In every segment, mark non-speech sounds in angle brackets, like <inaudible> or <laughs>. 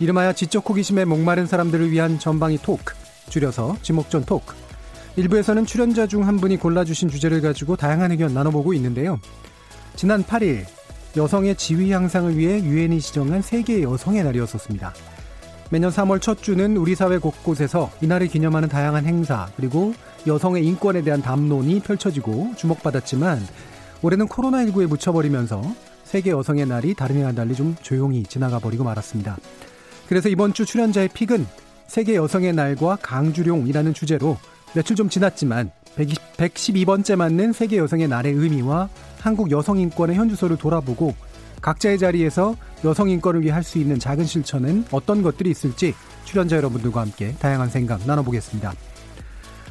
이름하여 지적 호기심에 목마른 사람들을 위한 전방위 토크, 줄여서 지목전 토크. 일부에서는 출연자 중 한 분이 골라주신 주제를 가지고 다양한 의견 나눠보고 있는데요. 지난 8일 여성의 지위 향상을 위해 유엔이 지정한 세계 여성의 날이었었습니다. 매년 3월 첫 주는 우리 사회 곳곳에서 이날을 기념하는 다양한 행사 그리고 여성의 인권에 대한 담론이 펼쳐지고 주목받았지만 올해는 코로나19에 묻혀버리면서 세계 여성의 날이 다른 해와 달리 좀 조용히 지나가 버리고 말았습니다. 그래서 이번 주 출연자의 픽은 세계 여성의 날과 강주룡이라는 주제로 며칠 좀 지났지만 112번째 맞는 세계 여성의 날의 의미와 한국 여성 인권의 현주소를 돌아보고 각자의 자리에서 여성 인권을 위해 할 수 있는 작은 실천은 어떤 것들이 있을지 출연자 여러분들과 함께 다양한 생각 나눠보겠습니다.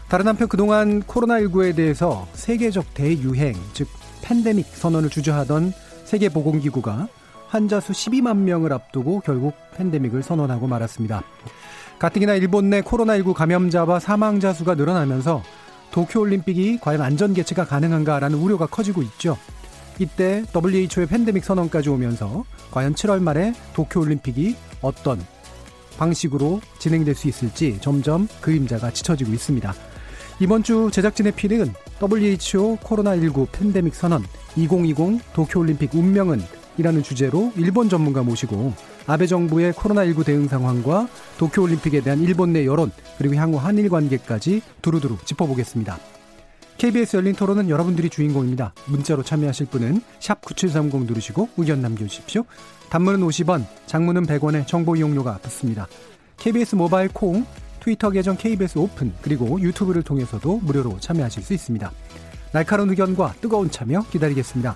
다른 한편 그동안 코로나19에 대해서 세계적 대유행, 즉 팬데믹 선언을 주저하던 세계보건기구가 환자 수 12만 명을 앞두고 결국 팬데믹을 선언하고 말았습니다. 가뜩이나 일본 내 코로나19 감염자와 사망자 수가 늘어나면서 도쿄올림픽이 과연 안전 개최가 가능한가라는 우려가 커지고 있죠. 이때 WHO의 팬데믹 선언까지 오면서 과연 7월 말에 도쿄올림픽이 어떤 방식으로 진행될 수 있을지 점점 그림자가 짙어지고 있습니다. 이번 주 제작진의 필은 WHO 코로나19 팬데믹 선언 2020 도쿄올림픽 운명은 이라는 주제로 일본 전문가 모시고 아베 정부의 코로나19 대응 상황과 도쿄올림픽에 대한 일본 내 여론 그리고 향후 한일 관계까지 두루두루 짚어보겠습니다. KBS 열린 토론은 여러분들이 주인공입니다. 문자로 참여하실 분은 9730 누르시고 의견 남겨주십시오. 단문은 50원, 장문은 100원의 정보 이용료가 붙습니다. KBS 모바일 콩, 트위터 계정 KBS 오픈, 그리고 유튜브를 통해서도 무료로 참여하실 수 있습니다. 날카로운 의견과 뜨거운 참여 기다리겠습니다.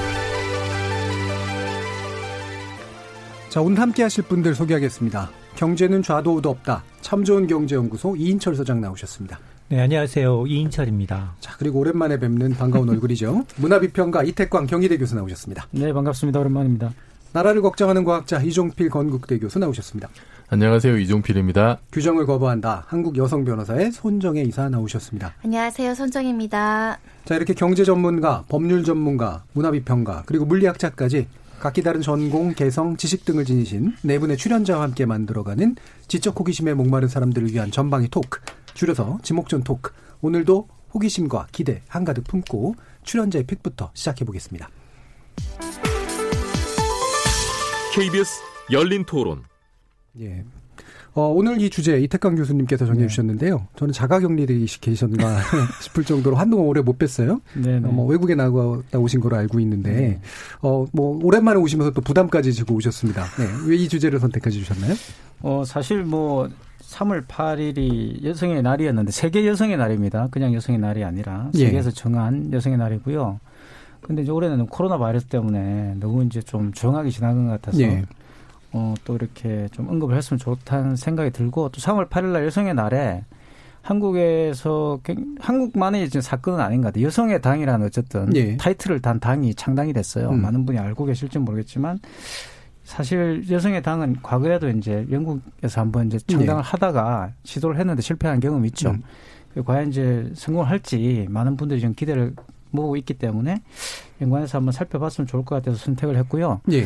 자, 오늘 함께 하실 분들 소개하겠습니다. 경제는 좌도 우도 없다. 참 좋은 경제연구소 이인철 소장 나오셨습니다. 네, 안녕하세요. 이인철입니다. 자, 그리고 오랜만에 뵙는 반가운 얼굴이죠. <laughs> 문화비평가 이태광 경희대 교수 나오셨습니다. 네, 반갑습니다. 오랜만입니다. 나라를 걱정하는 과학자 이종필 건국대 교수 나오셨습니다. 안녕하세요. 이종필입니다. 규정을 거부한다. 한국 여성 변호사의 손정혜 이사 나오셨습니다. 안녕하세요. 손정혜입니다. 자, 이렇게 경제 전문가, 법률 전문가, 문화비평가, 그리고 물리학자까지 각기 다른 전공, 개성, 지식 등을 지니신 네 분의 출연자와 함께 만들어가는 지적 호기심에 목마른 사람들을 위한 전방위 토크, 줄여서 지목전 토크. 오늘도 호기심과 기대 한가득 품고 출연자의 픽부터 시작해 보겠습니다. KBS 열린 토론. 예. 어, 오늘 이 주제 이태강 교수님께서 정해 네. 주셨는데요. 저는 자가격리들이 계셨나 <laughs> 싶을 정도로 한동안 오래 못 뵀어요. 네, 네. 어, 뭐 외국에 나갔다 오신 걸로 알고 있는데, 네. 어, 뭐 오랜만에 오시면서 또 부담까지 지고 오셨습니다. 네. 왜이 주제를 선택해 주셨나요? 어, 사실 뭐 3월 8일이 여성의 날이었는데 세계 여성의 날입니다. 그냥 여성의 날이 아니라 예. 세계에서 예. 정한 여성의 날이고요. 근데 이제 올해는 코로나 바이러스 때문에 너무 이제 좀 조용하게 지나간 것 같아서 예. 어, 또 이렇게 좀 언급을 했으면 좋다는 생각이 들고 또 3월 8일 날 여성의 날에 한국에서 한국만의 이제 사건은 아닌 것 같아요. 여성의 당이라는 어쨌든 예. 타이틀을 단 당이 창당이 됐어요. 음. 많은 분이 알고 계실지 모르겠지만 사실 여성의 당은 과거에도 이제 영국에서 한번 이제 창당을 네. 하다가 시도를 했는데 실패한 경험이 있죠. 음. 과연 이제 성공할지 많은 분들이 좀 기대를 모으고 있기 때문에 연관해서 한번 살펴봤으면 좋을 것 같아서 선택을 했고요. 예.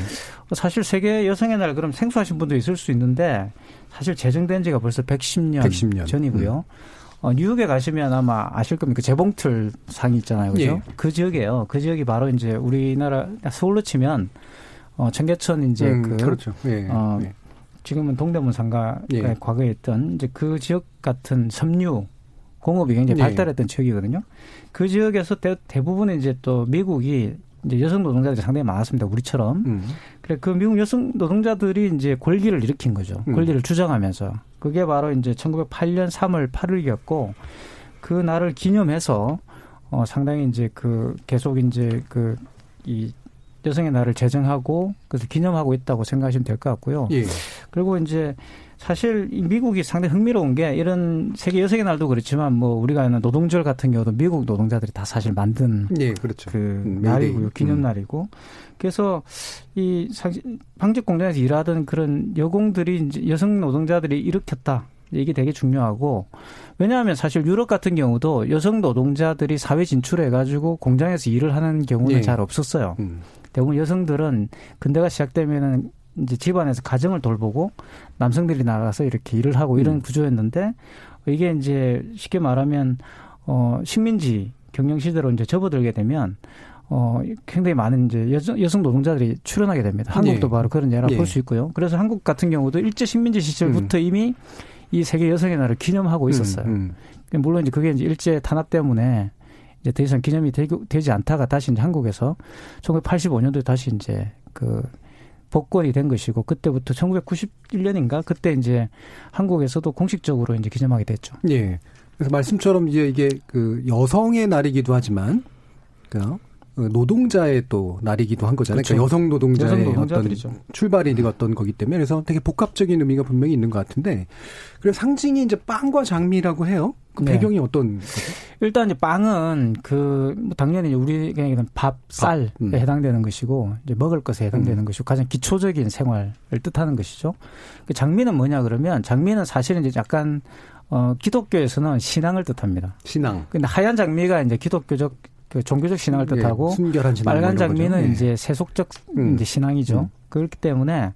사실 세계 여성의 날 그럼 생소하신 분도 있을 수 있는데 사실 제정된 지가 벌써 110년, 110년. 전이고요. 음. 어, 뉴욕에 가시면 아마 아실 겁니다. 그 재봉틀 상이 있잖아요. 그죠? 예. 그 지역이에요. 그 지역이 바로 이제 우리나라 서울로 치면 어, 청계천 이제 음, 그 그렇죠. 예, 어, 예. 지금은 동대문 상가가 예. 과거에 있던 이제 그 지역 같은 섬유 공업이 굉장히 네. 발달했던 지역이거든요. 그 지역에서 대, 대부분 이제 또 미국이 이제 여성 노동자들이 상당히 많았습니다. 우리처럼. 음. 그래 그 미국 여성 노동자들이 이제 권리를 일으킨 거죠. 음. 권리를 주장하면서 그게 바로 이제 1908년 3월 8일이었고 그 날을 기념해서 어 상당히 이제 그 계속 이제 그 이 여성의 날을 제정하고 그래서 기념하고 있다고 생각하시면 될 것 같고요. 예. 그리고 이제 사실 미국이 상당히 흥미로운 게 이런 세계 여성의 날도 그렇지만 뭐 우리가 아는 노동절 같은 경우도 미국 노동자들이 다 사실 만든 예, 그렇죠. 그 음, 날이고요. 기념 음. 날이고. 그래서 이 방직 공장에서 일하던 그런 여공들이 이제 여성 노동자들이 일으켰다. 이게 되게 중요하고 왜냐하면 사실 유럽 같은 경우도 여성 노동자들이 사회 진출해 가지고 공장에서 일을 하는 경우는 예. 잘 없었어요. 음. 대부분 여성들은 근대가 시작되면은 이제 집안에서 가정을 돌보고 남성들이 나가서 이렇게 일을 하고 이런 음. 구조였는데 이게 이제 쉽게 말하면 어 식민지 경영 시대로 이제 접어들게 되면 어 굉장히 많은 이제 여성, 여성 노동자들이 출연하게 됩니다. 한국도 예. 바로 그런 예를 예. 볼수 있고요. 그래서 한국 같은 경우도 일제 식민지 시절부터 음. 이미 이 세계 여성의 날을 기념하고 음, 있었어요. 음, 음. 물론 이제 그게 이제 일제 탄압 때문에 이제 더 이상 기념이 되지 않다가 다시 이제 한국에서 1985년도에 다시 이제 그 복권이 된 것이고 그때부터 1991년인가 그때 이제 한국에서도 공식적으로 이제 기념하게 됐죠. 예. 그래서 말씀처럼 이제 이게 그 여성의 날이기도 하지만 그 노동자의 또 날이기도 한 거잖아요. 그렇죠. 그러니까 여성 노동자의 여성 어떤 출발이 어떤 거기 때문에 그래서 되게 복합적인 의미가 분명히 있는 것 같은데 그래서 상징이 이제 빵과 장미라고 해요. 그 네. 배경이 어떤 거죠? 일단 이제 빵은 그뭐 당연히 우리가 얘기하는 밥, 쌀에 음. 해당되는 것이고 이제 먹을 것에 해당되는 음. 것이고 가장 기초적인 생활을 뜻하는 것이죠. 그 장미는 뭐냐 그러면 장미는 사실은 이제 약간 어 기독교에서는 신앙을 뜻합니다. 신앙. 근데 하얀 장미가 이제 기독교적 그 종교적 신앙을 예, 뜻하고 예, 빨간 장미는 예. 이제 세속적 음. 이제 신앙이죠. 음. 그렇기 때문에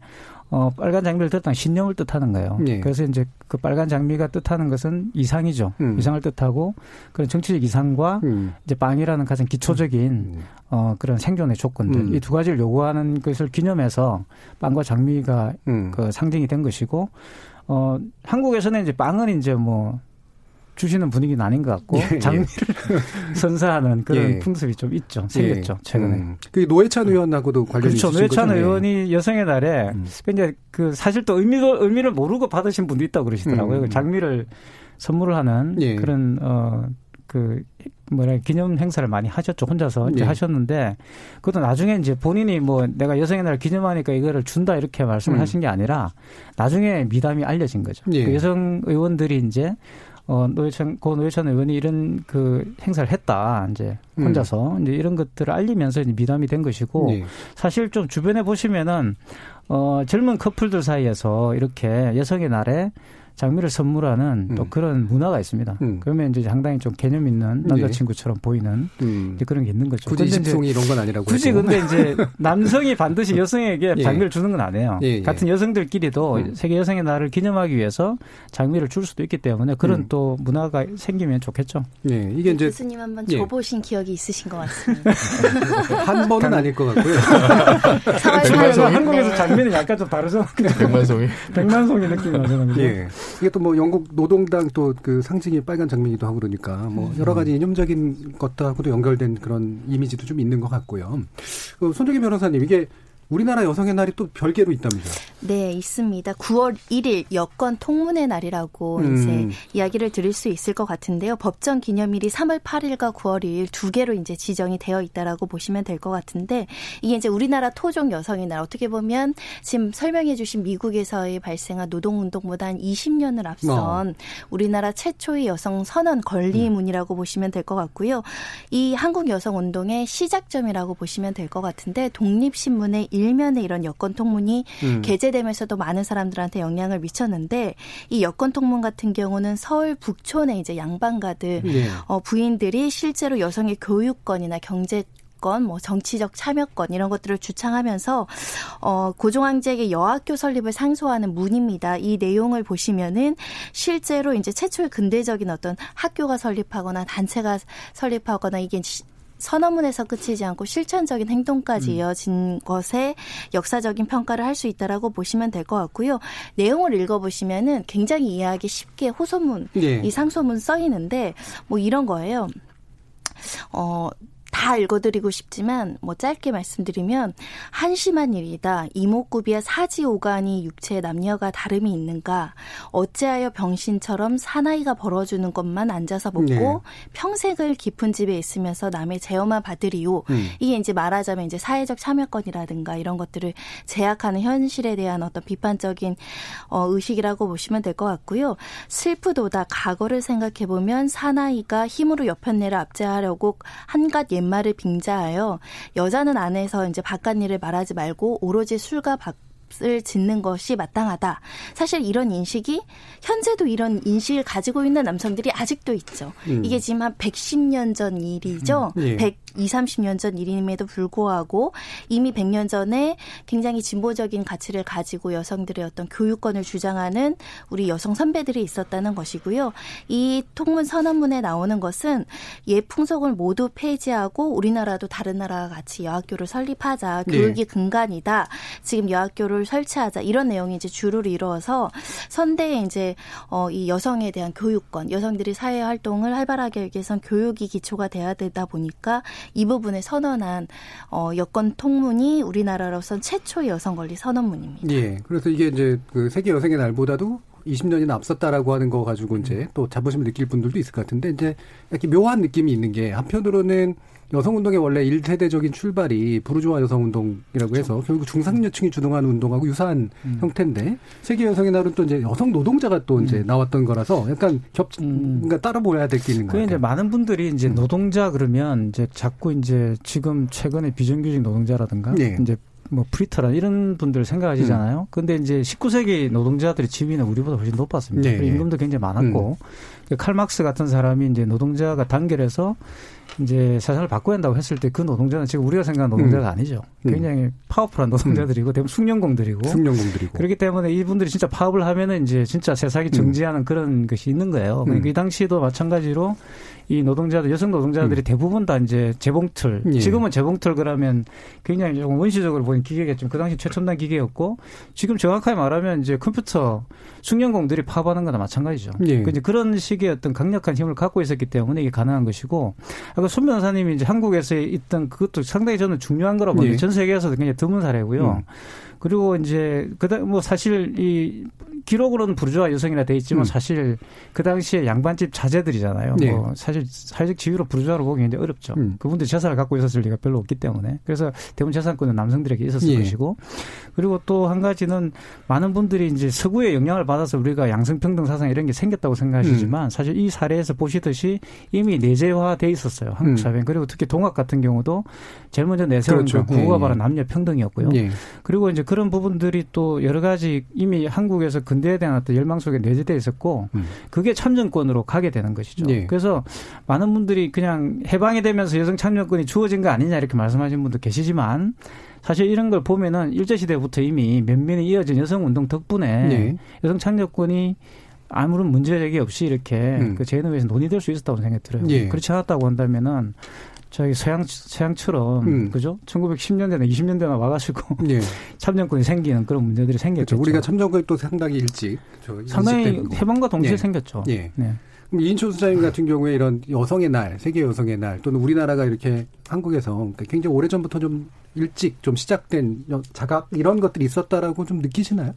어, 빨간 장미를 뜻하는 신념을 뜻하는 거예요. 예. 그래서 이제 그 빨간 장미가 뜻하는 것은 이상이죠. 음. 이상을 뜻하고 그런 정치적 이상과 음. 이제 빵이라는 가장 기초적인 음. 어, 그런 생존의 조건들 음. 이두 가지를 요구하는 것을 기념해서 빵과 장미가 음. 그 상징이 된 것이고 어, 한국에서는 이제 빵은 이제 뭐 주시는 분위기는 아닌 것 같고 예, 예. 장미를 예. <laughs> 선사하는 그런 예. 풍습이 좀 있죠. 생겼죠. 예. 최근에. 음. 그 노회찬 의원하고도 관련이 그렇죠. 노회찬 거죠? 의원이 여성의 날에 음. 이제 그 사실 또 의미도 의미를 모르고 받으신 분도 있다고 그러시더라고요. 음. 장미를 선물을 하는 예. 그런 어 그 뭐라 기념 행사를 많이 하셨죠 혼자서 이제 하셨는데 그것도 나중에 이제 본인이 뭐 내가 여성의 날 기념하니까 이거를 준다 이렇게 말씀을 음. 하신 게 아니라 나중에 미담이 알려진 거죠. 그 여성 의원들이 이제 어, 노회찬, 고 노회찬 의원이 이런 그 행사를 했다. 이제 혼자서 음. 이제 이런 것들을 알리면서 이제 미담이 된 것이고 네. 사실 좀 주변에 보시면은 어, 젊은 커플들 사이에서 이렇게 여성의 날에 장미를 선물하는 음. 또 그런 문화가 있습니다. 음. 그러면 이제 상당히 좀 개념 있는 네. 남자친구처럼 네. 보이는 음. 이제 그런 게 있는 거죠. 굳이 집송이 이런 건 아니라고. 굳이 근데 이제 <laughs> 남성이 반드시 여성에게 예. 장미를 주는 건 아니에요. 예, 예. 같은 여성들끼리도 음. 세계 여성의 날을 기념하기 위해서 장미를 줄 수도 있기 때문에 그런 음. 또 문화가 생기면 좋겠죠. 예. 이게 이제 교수님 한번 예. 줘보신 기억이 있으신 것 같습니다. <laughs> 한 번은 아닐 것 같고요. <laughs> 한국에서 장미는 약간 좀 다르죠. 백만송이. 백만송이 느낌이 나잖아요. 예. 이게 또 뭐 영국 노동당 또 그 상징이 빨간 장면이기도 하고 그러니까 뭐 음. 여러 가지 이념적인 것하고도 연결된 그런 이미지도 좀 있는 것 같고요. 그 손정희 변호사님 이게 우리나라 여성의 날이 또 별개로 있다면서요? 네, 있습니다. 9월 1일 여권 통문의 날이라고 음. 이제 이야기를 드릴 수 있을 것 같은데요. 법정 기념일이 3월 8일과 9월 2일 두 개로 이제 지정이 되어 있다라고 보시면 될 것 같은데 이게 이제 우리나라 토종 여성의 날 어떻게 보면 지금 설명해 주신 미국에서의 발생한 노동 운동보다 한 20년을 앞선 어. 우리나라 최초의 여성 선언 권리문이라고 음. 보시면 될 것 같고요. 이 한국 여성 운동의 시작점이라고 보시면 될 것 같은데 독립신문의 일면에 이런 여권 통문이 음. 게재되면서도 많은 사람들한테 영향을 미쳤는데 이 여권 통문 같은 경우는 서울 북촌의 이제 양반가들 네. 어, 부인들이 실제로 여성의 교육권이나 경제 뭐 정치적 참여권 이런 것들을 주창하면서 어 고종황제에게 여학교 설립을 상소하는 문입니다. 이 내용을 보시면은 실제로 이제 최초의 근대적인 어떤 학교가 설립하거나 단체가 설립하거나 이게 선언문에서 끝이지 않고 실천적인 행동까지 음. 이어진 것에 역사적인 평가를 할 수 있다라고 보시면 될 것 같고요. 내용을 읽어보시면은 굉장히 이해하기 쉽게 호소문, 예. 이 상소문 써 있는데 뭐 이런 거예요. 어, 다 읽어드리고 싶지만 뭐 짧게 말씀드리면 한심한 일이다. 이목구비와 사지오간이 육체의 남녀가 다름이 있는가? 어찌하여 병신처럼 사나이가 벌어주는 것만 앉아서 먹고 네. 평생을 깊은 집에 있으면서 남의 제어만 받으리요. 음. 이게 이제 말하자면 이제 사회적 참여권이라든가 이런 것들을 제약하는 현실에 대한 어떤 비판적인 어, 의식이라고 보시면 될 것 같고요. 슬프도다 과거를 생각해 보면 사나이가 힘으로 여편네를 압제하려고 한갓 옛말을 빙자하여 여자는 안에서 이제 바깥 일을 말하지 말고 오로지 술과 밥을 짓는 것이 마땅하다. 사실 이런 인식이 현재도 이런 인식을 가지고 있는 남성들이 아직도 있죠. 음. 이게 지금 한 110년 전 일이죠. 음. 예. 120, 30년 전 일임에도 불구하고 이미 100년 전에 굉장히 진보적인 가치를 가지고 여성들의 어떤 교육권을 주장하는 우리 여성 선배들이 있었다는 것이고요. 이 통문 선언문에 나오는 것은 옛 풍속을 모두 폐지하고 우리나라도 다른 나라와 같이 여학교를 설립하자. 네. 교육이 근간이다. 지금 여학교를 설치하자. 이런 내용이 이제 주를 이루어서 선대에 이제 어, 이 여성에 대한 교육권, 여성들이 사회 활동을 활발하게 하기 위해선 교육이 기초가 돼야 되다 보니까 이 부분에 선언한 어, 여권 통문이 우리나라로선 최초의 여성 권리 선언문입니다. 예. 그래서 이게 이제 그 세계 여성의 날보다도 20년이나 앞섰다라고 하는 거 가지고 이제 또 자부심을 느낄 분들도 있을 것 같은데 이제 이렇게 묘한 느낌이 있는 게 한편으로는 여성 운동의 원래 1세대적인 출발이 부르주아 여성 운동이라고 해서 결국 중상류층이 주동하는 운동하고 유사한 형태인데 세계 여성의 날은 또 이제 여성 노동자가 또 이제 나왔던 거라서 약간 겹 음. 그러니까 따라 보여야 될 게 있는 그게 거예요. 이제 많은 분들이 이제 노동자 그러면 이제 자꾸 이제 지금 최근에 비정규직 노동자라든가 네. 이제 뭐 프리터라 이런 분들 생각하시잖아요. 근데 이제 19세기 노동자들의 지위는 우리보다 훨씬 높았습니다. 네, 임금도 굉장히 많았고 그 칼 맑스 같은 사람이 이제 노동자가 단결해서 이제 세상을 바꿔야 한다고 했을 때 그 노동자는 지금 우리가 생각하는 노동자가 아니죠. 음. 굉장히 powerful한 노동자들이고 대부분 숙련공들이고 숙련공들이고 그렇기 때문에 이분들이 진짜 파업을 하면은 이제 진짜 세상이 정지하는 그런 것이 있는 거예요. 음. 그 당시에도 마찬가지로 이 노동자들, 여성 노동자들이 대부분 다 이제 재봉틀. 예. 지금은 재봉틀 그러면 굉장히 조금 원시적으로 보이는 기계겠지만 그 당시 최첨단 기계였고 지금 정확하게 말하면 이제 컴퓨터 숙련공들이 파업하는 거나 마찬가지죠. 예. 그 이제 그런 식의 어떤 강력한 힘을 갖고 있었기 때문에 이게 가능한 것이고 아까 손 변호사님이 이제 한국에서 있던 그것도 상당히 저는 중요한 거라고 보는데 예. 전 세계에서도 굉장히 드문 사례고요. 음. 그리고 이제 그다 뭐 사실 이 기록으로는 부르주아 여성이라 돼 있지만 음. 사실 그 당시에 양반집 자제들이잖아요. 네. 뭐 사실 사회적 지위로 부르주아로 보기 굉장히 어렵죠. 음. 그분들 재산을 갖고 있었을 리가 별로 없기 때문에 그래서 대부분 재산권은 남성들에게 있었을 예. 것이고 그리고 또 한 가지는 많은 분들이 이제 서구의 영향을 받아서 우리가 양성평등 사상 이런 게 생겼다고 생각하시지만 음. 사실 이 사례에서 보시듯이 이미 내재화돼 있었어요. 한국 음. 사회 그리고 특히 동학 같은 경우도 제일 먼저 내세운 그렇죠. 그 구호가 예. 바로 남녀 평등이었고요. 예. 그리고 이제 그런 부분들이 또 여러 가지 이미 한국에서 근대에 대한 어떤 열망 속에 내재돼 있었고 음. 그게 참정권으로 가게 되는 것이죠. 예. 그래서 많은 분들이 그냥 해방이 되면서 여성 참정권이 주어진 거 아니냐 이렇게 말씀하시는 분도 계시지만 사실 이런 걸 보면은 일제 시대부터 이미 면면이 이어진 여성 운동 덕분에 네. 여성 참정권이 아무런 문제제기 없이 이렇게 음. 그 제너에서 논의될 수 있었다고 생각이 들어요. 예. 그렇지 않았다고 한다면은 저희 서양 서양처럼 음. 그죠? 1910년대나 20년대나 와가지고 예. <laughs> 참정권이 생기는 그런 문제들이 생겼죠. 그렇죠. 우리가 참정권이 또 상당히 일찍 저 상당히. 해방과 동시에 예. 생겼죠. 예. 네. 그럼 이인철 수사님 같은 경우에 이런 여성의 날, 세계 여성의 날 또는 우리나라가 이렇게 한국에서 그러니까 굉장히 오래 전부터 좀 일찍 좀 시작된 여- 자각 이런 것들이 있었다라고 좀 느끼시나요?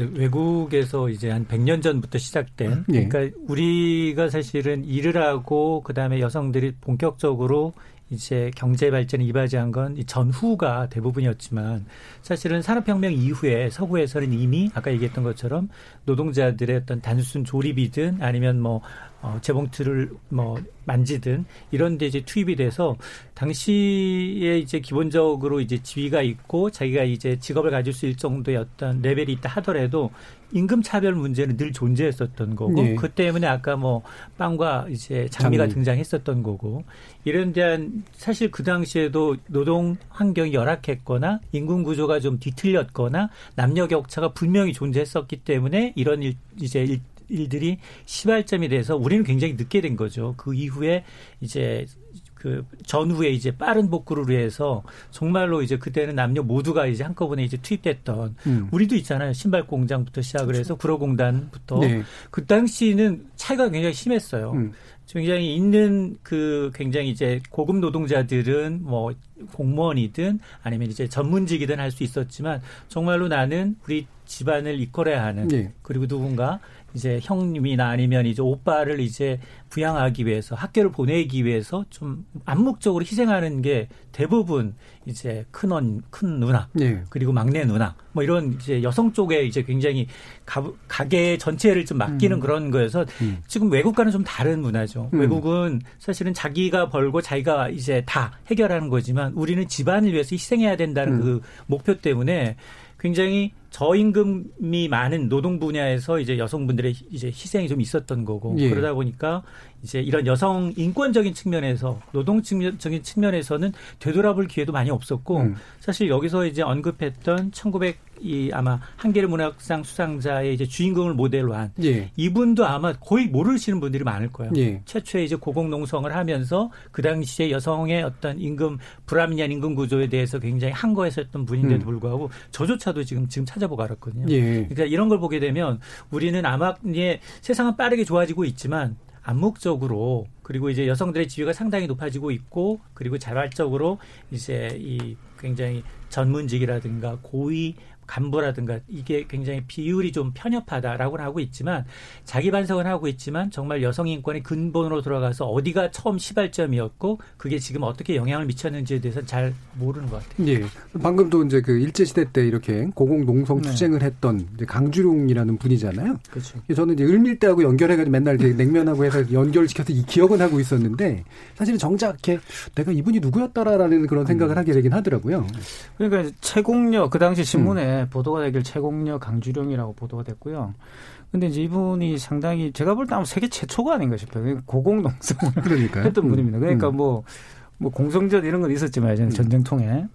외국에서 이제 한 100년 전부터 시작된 예. 그러니까 우리가 사실은 일을 하고 그다음에 여성들이 본격적으로 이제 경제 발전에 이바지한 건이 전후가 대부분이었지만 사실은 산업혁명 이후에 서구에서는 이미 아까 얘기했던 것처럼 노동자들의 어떤 단순 조립이든 아니면 뭐 어, 재봉틀을 뭐 만지든 이런 데 이제 투입이 돼서 당시에 이제 기본적으로 이제 지위가 있고 자기가 이제 직업을 가질 수 있을 정도의 어떤 레벨이 있다 하더라도 임금 차별 문제는 늘 존재했었던 거고 예. 그 때문에 아까 뭐 빵과 이제 장미가 장미. 등장했었던 거고 이런 대한 사실 그 당시에도 노동 환경이 열악했거나 인군 구조가 좀 뒤틀렸거나 남녀 격차가 분명히 존재했었기 때문에 이런 일 이제 일, 일들이 시발점이 돼서 우리는 굉장히 늦게 된 거죠. 그 이후에 이제 그 전후에 이제 빠른 복구를 위해서 정말로 이제 그때는 남녀 모두가 이제 한꺼번에 이제 투입됐던 음. 우리도 있잖아요. 신발 공장부터 시작을 그렇죠. 해서 구로공단부터 네. 그 당시는 차이가 굉장히 심했어요. 음. 굉장히 있는 그 굉장히 이제 고급 노동자들은 뭐 공무원이든 아니면 이제 전문직이든 할 수 있었지만 정말로 나는 우리 집안을 이끌어야 하는 네. 그리고 누군가 이제 형님이나 아니면 이제 오빠를 이제 부양하기 위해서 학교를 보내기 위해서 좀 암묵적으로 희생하는 게 대부분 이제 큰 언 큰 누나 네. 그리고 막내 누나 뭐 이런 이제 여성 쪽에 이제 굉장히 가, 가게 전체를 좀 맡기는 음. 그런 거여서 음. 지금 외국과는 좀 다른 문화죠. 음. 외국은 사실은 자기가 벌고 자기가 이제 다 해결하는 거지만 우리는 집안을 위해서 희생해야 된다는 음. 그 목표 때문에 굉장히 저임금이 많은 노동 분야에서 이제 여성분들의 이제 희생이 좀 있었던 거고 예. 그러다 보니까 이제 이런 여성 인권적인 측면에서 노동 측면적인 측면에서는 되돌아볼 기회도 많이 없었고 음. 사실 여기서 이제 언급했던 1900 이 아마 한계를 문학상 수상자의 이제 주인공을 모델로 한 예. 이분도 아마 거의 모르시는 분들이 많을 거예요. 예. 최초에 이제 고공농성을 하면서 그 당시에 여성의 어떤 임금 불합리한 임금 구조에 대해서 굉장히 한거했었던 분인데도 음. 불구하고 저조차도 지금 지금 찾아 보고 알았거든요. 예. 그러니까 이런 걸 보게 되면 우리는 아마 예, 세상은 빠르게 좋아지고 있지만 암묵적으로 그리고 이제 여성들의 지위가 상당히 높아지고 있고 그리고 자발적으로 이제 이 굉장히 전문직이라든가 고위 간부라든가 이게 굉장히 비율이 좀 편협하다라고는 하고 있지만 자기 반성을 하고 있지만 정말 여성 인권의 근본으로 들어가서 어디가 처음 시발점이었고 그게 지금 어떻게 영향을 미쳤는지에 대해서 잘 모르는 것 같아요. 예. 방금도 이제 그 일제 시대 때 이렇게 고공 농성 네. 투쟁을 네. 했던 이제 강주룡이라는 분이잖아요. 그렇죠. 저는 이제 을밀대하고 연결해가지고 맨날 이제 냉면하고 해서 연결시켜서 이 기억은 하고 있었는데 사실은 정작 이렇게 내가 이분이 누구였더라라는 그런 생각을 음. 하게 되긴 하더라고요. 그러니까 채공녀 그 당시 신문에 음. 보도가 되길 최공녀 강주령이라고 보도가 됐고요. 근데 이제 이분이 상당히 제가 볼 때 아마 세계 최초가 아닌가 싶어요. 고공농성을 <laughs> 그러니까요. 했던 음. 분입니다. 그러니까 음. 뭐, 뭐 공성전 이런 건 있었지만 예전에 음. 전쟁통에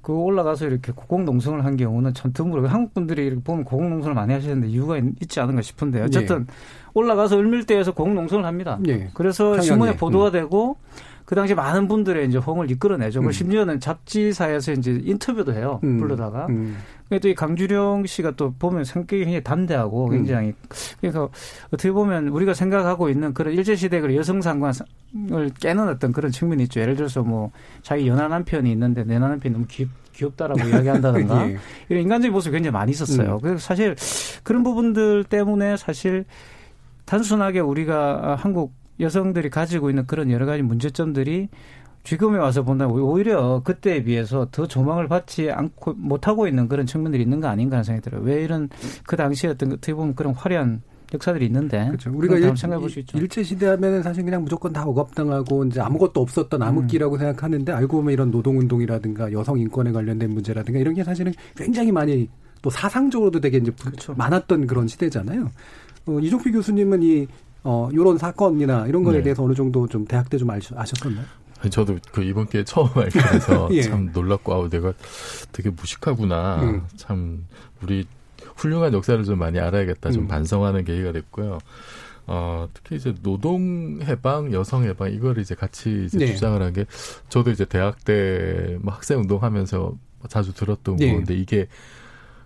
그 올라가서 이렇게 고공농성을 한 경우는 전투물로 한국 분들이 이렇게 보면 고공농성을 많이 하시는데 이유가 있, 지 않은가 싶은데 어쨌든 예. 올라가서 을밀대에서 고공농성을 합니다. 예. 그래서 신문에 보도가 음. 되고 그 당시 많은 분들의 이제 호응을 이끌어내죠. 음. 심지어는 잡지사에서 이제 인터뷰도 해요. 음. 불러다가. 음. 또이 강주령 씨가 또 보면 성격이 굉장히 담대하고 음. 굉장히 그래서 어떻게 보면 우리가 생각하고 있는 그런 일제 시대 그 여성 상관을 깨는 어떤 그런 측면이 있죠. 예를 들어서 뭐 자기 연하 남편이 있는데 내 남편이 너무 귀, 귀엽다라고 <laughs> 이야기한다든가 예. 이런 인간적인 모습이 굉장히 많이 있었어요. 음. 그래서 사실 그런 부분들 때문에 사실 단순하게 우리가 한국 여성들이 가지고 있는 그런 여러 가지 문제점들이 지금에 와서 본다면 오히려 그때에 비해서 더 조망을 받지 않고 못하고 있는 그런 측면들이 있는 거 아닌가 하는 생각이 들어요. 왜 이런 그 당시에 어떤 어떻게 보면 그런 화려한 역사들이 있는데 그렇죠. 우리가 일, 생각해 볼 수 있죠. 일제 시대 하면은 사실 그냥 무조건 다 억압당하고 이제 아무것도 없었던 암흑기라고 음. 생각하는데 알고 보면 이런 노동 운동이라든가 여성 인권에 관련된 문제라든가 이런 게 사실은 굉장히 많이 또 사상적으로도 되게 이제 그렇죠. 많았던 그런 시대잖아요. 어, 이종필 교수님은 이 어, 요런 사건이나 이런 거에 네. 대해서 어느 정도 좀 대학 때 좀 아셨었나요? 저도 그 이번 기회에 처음 <laughs> 알게 돼서 <laughs> 예. 참 놀랍고 아우 내가 되게 무식하구나. 음. 참 우리 훌륭한 역사를 좀 많이 알아야겠다. 좀 음. 반성하는 계기가 됐고요. 어, 특히 이제 노동 해방, 여성 해방 이걸 이제 같이 이제 네. 주장을 한 게 저도 이제 대학 때뭐 학생 운동하면서 자주 들었던 네. 건데 이게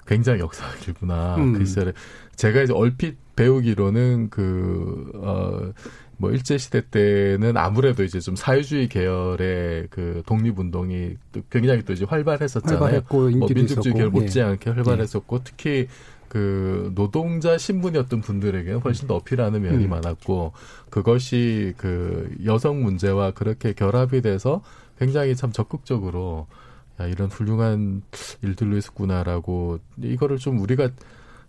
굉장히 역사가 길구나. 음. 그 시절에 제가 이제 얼핏 배우기로는 그, 어, 뭐 일제시대 때는 아무래도 이제 좀 사회주의 계열의 그 독립운동이 또 굉장히 또 이제 활발했었잖아요. 활발했고 뭐 민족주의 계열 못지않게 예. 활발했었고 예. 특히 그 노동자 신분이었던 분들에게는 훨씬 더 어필하는 면이 음. 많았고 그것이 그 여성 문제와 그렇게 결합이 돼서 굉장히 참 적극적으로 야 이런 훌륭한 일들로 있었구나라고 이거를 좀 우리가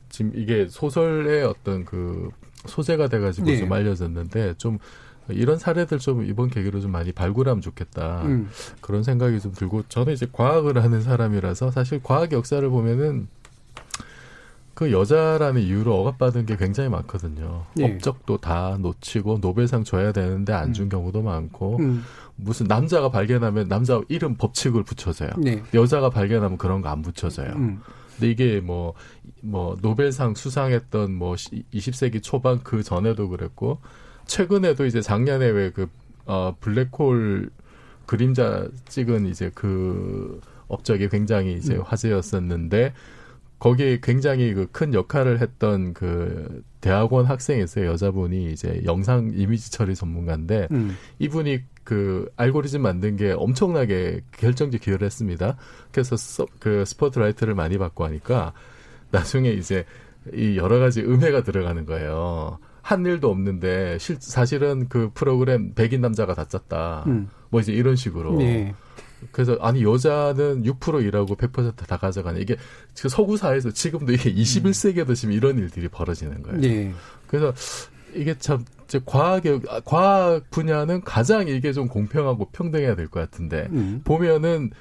지금 이게 소설의 어떤 그 소재가 돼가지고 네. 좀 알려졌는데 좀 이런 사례들 좀 이번 계기로 좀 많이 발굴하면 좋겠다 음. 그런 생각이 좀 들고 저는 이제 과학을 하는 사람이라서 사실 과학 역사를 보면은 그 여자라는 이유로 억압받은 게 굉장히 많거든요. 네. 업적도 다 놓치고 노벨상 줘야 되는데 안준 음. 경우도 많고 음. 무슨 남자가 발견하면 남자 이름 법칙을 붙여줘요. 네. 여자가 발견하면 그런 거 안 붙여져요. 음. 근데 이게 뭐, 뭐, 노벨상 수상했던 뭐, 20세기 초반 그 전에도 그랬고, 최근에도 이제 작년에 왜 그, 어, 블랙홀 그림자 찍은 이제 그 업적이 굉장히 이제 음. 화제였었는데 거기에 굉장히 그 큰 역할을 했던 그 대학원 학생에서요 여자분이 이제 영상 이미지 처리 전문가인데 음. 이분이 그 알고리즘 만든 게 엄청나게 결정적 기여를 했습니다. 그래서 서, 그 스포트라이트를 많이 받고 하니까 나중에 이제 이 여러 가지 음해가 들어가는 거예요. 한 일도 없는데 실, 사실은 그 프로그램 백인 남자가 다 짰다. 음. 뭐 이제 이런 식으로. 네. 그래서 아니 여자는 6% 일하고 100%다 가져가는 이게 지금 서구 사회에서 지금도 이게 21세기에도 지금 이런 일들이 벌어지는 거예요. 네. 그래서 이게 참 과학의 과학 분야는 가장 이게 좀 공평하고 평등해야 될 것 같은데 음. 보면은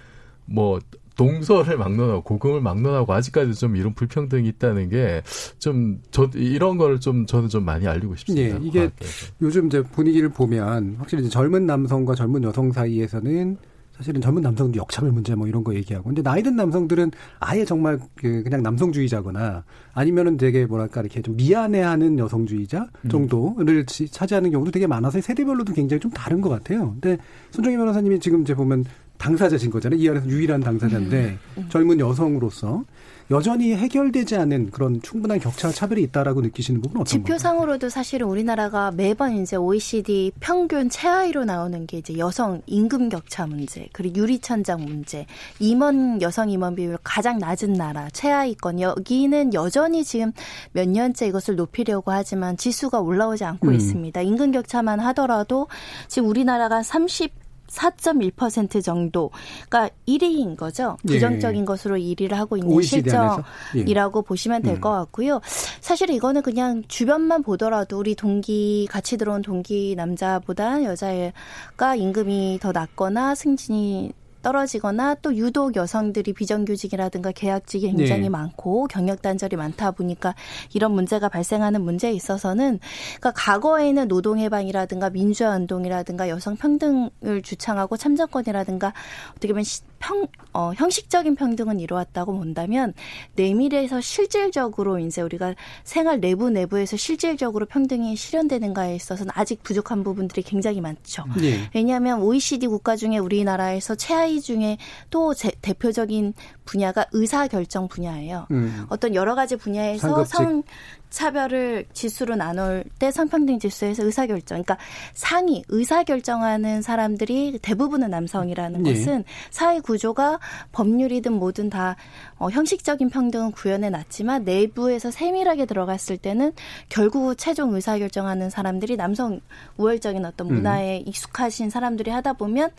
뭐 동서를 막론하고 고금을 막론하고 아직까지 좀 이런 불평등이 있다는 게 좀 저 이런 거를 좀 저는 좀 많이 알리고 싶습니다. 네, 이게 과학에서. 요즘 이제 분위기를 보면 확실히 젊은 남성과 젊은 여성 사이에서는 사실은 젊은 남성도 역차별 문제 뭐 이런 거 얘기하고 근데 나이 든 남성들은 아예 정말 그 그냥 남성주의자거나 아니면은 되게 뭐랄까 이렇게 좀 미안해하는 여성주의자 음. 정도를 음. 차지하는 경우도 되게 많아서 세대별로도 굉장히 좀 다른 것 같아요. 근데 손정희 변호사님이 지금 이제 보면 당사자신 거잖아요. 이 안에서 유일한 당사자인데 음. 음. 젊은 여성으로서 여전히 해결되지 않은 그런 충분한 격차와 차별이 있다라고 느끼시는 부분은 어떤 지표상으로도 사실은 우리나라가 매번 이제 OECD 평균 최하위로 나오는 게 이제 여성 임금 격차 문제, 그리고 유리천장 문제, 임원 여성 임원 비율 가장 낮은 나라 최하위권 여기는 여전히 지금 몇 년째 이것을 높이려고 하지만 지수가 올라오지 않고 음. 있습니다. 임금 격차만 하더라도 지금 우리나라가 30 4.1% 정도가 1위인 거죠. 예. 부정적인 예. 것으로 1위를 하고 있는 실정이라고 예. 보시면 될것 음. 같고요. 사실 이거는 그냥 주변만 보더라도 우리 동기 같이 들어온 동기 남자보다 여자가 임금이 더 낮거나 승진이 떨어지거나 또 유독 여성들이 비정규직이라든가 계약직이 굉장히 네. 많고 경력 단절이 많다 보니까 이런 문제가 발생하는 문제에 있어서는 그러니까 과거에는 노동 해방이라든가 민주화 운동이라든가 여성 평등을 주창하고 참정권이라든가 어떻게 보면 평, 어, 형식적인 평등은 이루었다고 본다면 내밀에서 실질적으로 이제 우리가 생활 내부 내부에서 실질적으로 평등이 실현되는가에 있어서는 아직 부족한 부분들이 굉장히 많죠. 네. 왜냐하면 OECD 국가 중에 우리나라에서 최하위 중에 또 제, 대표적인 분야가 의사 결정 분야예요. 음. 어떤 여러 가지 분야에서 상급직. 성 차별을 지수로 나눌 때 성평등 지수에서 의사결정, 그러니까 상위 의사결정하는 사람들이 대부분은 남성이라는 네. 것은 사회 구조가 법률이든 뭐든 다 어, 형식적인 평등은 구현해 놨지만 내부에서 세밀하게 들어갔을 때는 결국 최종 의사결정하는 사람들이 남성 우월적인 어떤 문화에 음. 익숙하신 사람들이 하다 보면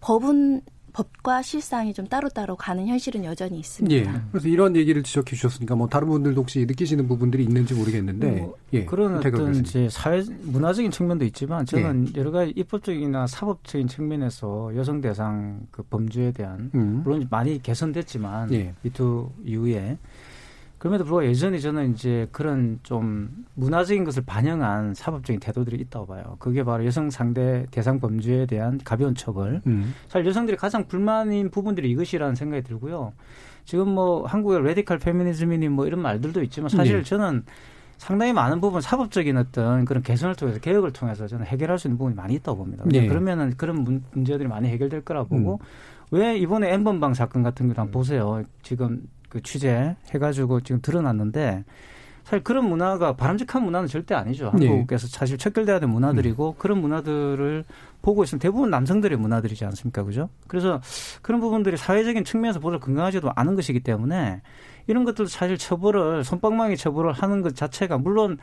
법은 법과 실상이 좀 따로따로 가는 현실은 여전히 있습니다. 예. 그래서 이런 얘기를 지적해 주셨으니까 뭐 다른 분들도 혹시 느끼시는 부분들이 있는지 모르겠는데 뭐 예. 그런 어떤 이제 사회 문화적인 측면도 있지만 저는 예. 여러 가지 입법적이나 사법적인 측면에서 여성 대상 그 범죄에 대한 음. 물론 많이 개선됐지만 예. 미투 이후에 그럼에도 불구하고 예전에 저는 이제 그런 좀 문화적인 것을 반영한 사법적인 태도들이 있다고 봐요. 그게 바로 여성 상대 대상 범죄에 대한 가벼운 처벌. 음. 사실 여성들이 가장 불만인 부분들이 이것이라는 생각이 들고요. 지금 뭐 한국의 레디칼 페미니즘이니 뭐 이런 말들도 있지만 사실 네. 저는 상당히 많은 부분 사법적인 어떤 그런 개선을 통해서 개혁을 통해서 저는 해결할 수 있는 부분이 많이 있다고 봅니다. 네. 그러면은 그런 문제들이 많이 해결될 거라 보고 음. 왜 이번에 엠번방 사건 같은 경우 한번 보세요. 지금 그 취재 해가지고 지금 드러났는데 사실 그런 문화가 바람직한 문화는 절대 아니죠. 네. 한국에서 사실 척결돼야 될 문화들이고 음. 그런 문화들을 보고 있으면 대부분 남성들의 문화들이지 않습니까? 그죠? 그래서 그런 부분들이 사회적인 측면에서 보다 건강하지도 않은 것이기 때문에 이런 것들도 사실 처벌을 손방망이 처벌을 하는 것 자체가 물론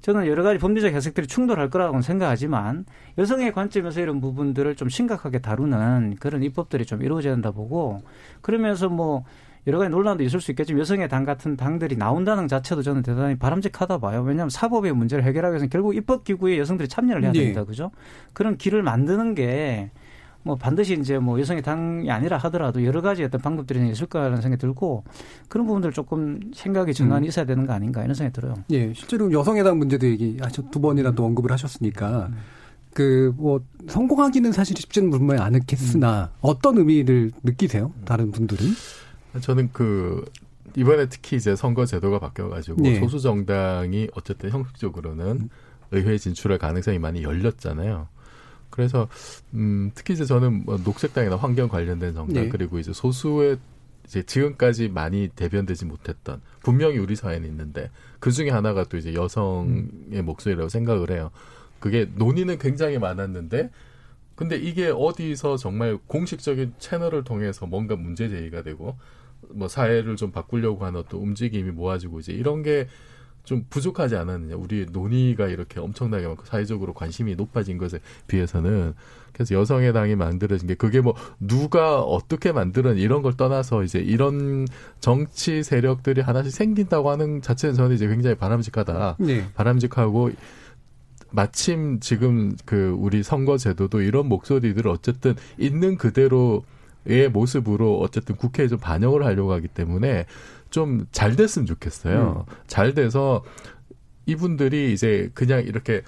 저는 여러 가지 법리적 해석들이 충돌할 거라고는 생각하지만 여성의 관점에서 이런 부분들을 좀 심각하게 다루는 그런 입법들이 좀 이루어져야 한다 보고 그러면서 뭐 여러 가지 논란도 있을 수 있겠지만 여성의 당 같은 당들이 나온다는 자체도 저는 대단히 바람직하다 봐요. 왜냐하면 사법의 문제를 해결하기 위해서는 결국 입법기구에 여성들이 참여를 해야 네. 됩니다. 네. 그죠? 그런 길을 만드는 게 뭐 반드시 이제 뭐 여성의 당이 아니라 하더라도 여러 가지 어떤 방법들이 있을 거라는 생각이 들고 그런 부분들 조금 생각이 전환이 음. 있어야 되는 거 아닌가 이런 생각이 들어요. 예, 실제로 여성의 당 문제도 얘기하셨 두 번이나 또 언급을 하셨으니까 음. 그뭐 성공하기는 사실 쉽지는 분명히 않겠으나 음. 어떤 의미를 느끼세요? 다른 분들은? 저는 그 이번에 특히 이제 선거 제도가 바뀌어가지고 네. 소수 정당이 어쨌든 형식적으로는 의회 진출할 가능성이 많이 열렸잖아요. 그래서 음 특히 이제 저는 뭐 녹색당이나 환경 관련된 정당 네. 그리고 이제 소수의 이제 지금까지 많이 대변되지 못했던 분명히 우리 사회는 있는데 그 중에 하나가 또 이제 여성의 음. 목소리라고 생각을 해요. 그게 논의는 굉장히 많았는데 근데 이게 어디서 정말 공식적인 채널을 통해서 뭔가 문제 제기가 되고 뭐 사회를 좀 바꾸려고 하는 어떤 움직임이 모아지고 이제 이런 게 좀 부족하지 않았느냐. 우리 논의가 이렇게 엄청나게 많고 사회적으로 관심이 높아진 것에 비해서는 그래서 여성의 당이 만들어진 게 그게 뭐 누가 어떻게 만드는 이런 걸 떠나서 이제 이런 정치 세력들이 하나씩 생긴다고 하는 자체는 저는 이제 굉장히 바람직하다. 네. 바람직하고 마침 지금 그 우리 선거 제도도 이런 목소리들을 어쨌든 있는 그대로 의 모습으로 어쨌든 국회에 좀 반영을 하려고 하기 때문에 좀 잘 됐으면 좋겠어요. 음. 잘 돼서 이분들이 이제 그냥 이렇게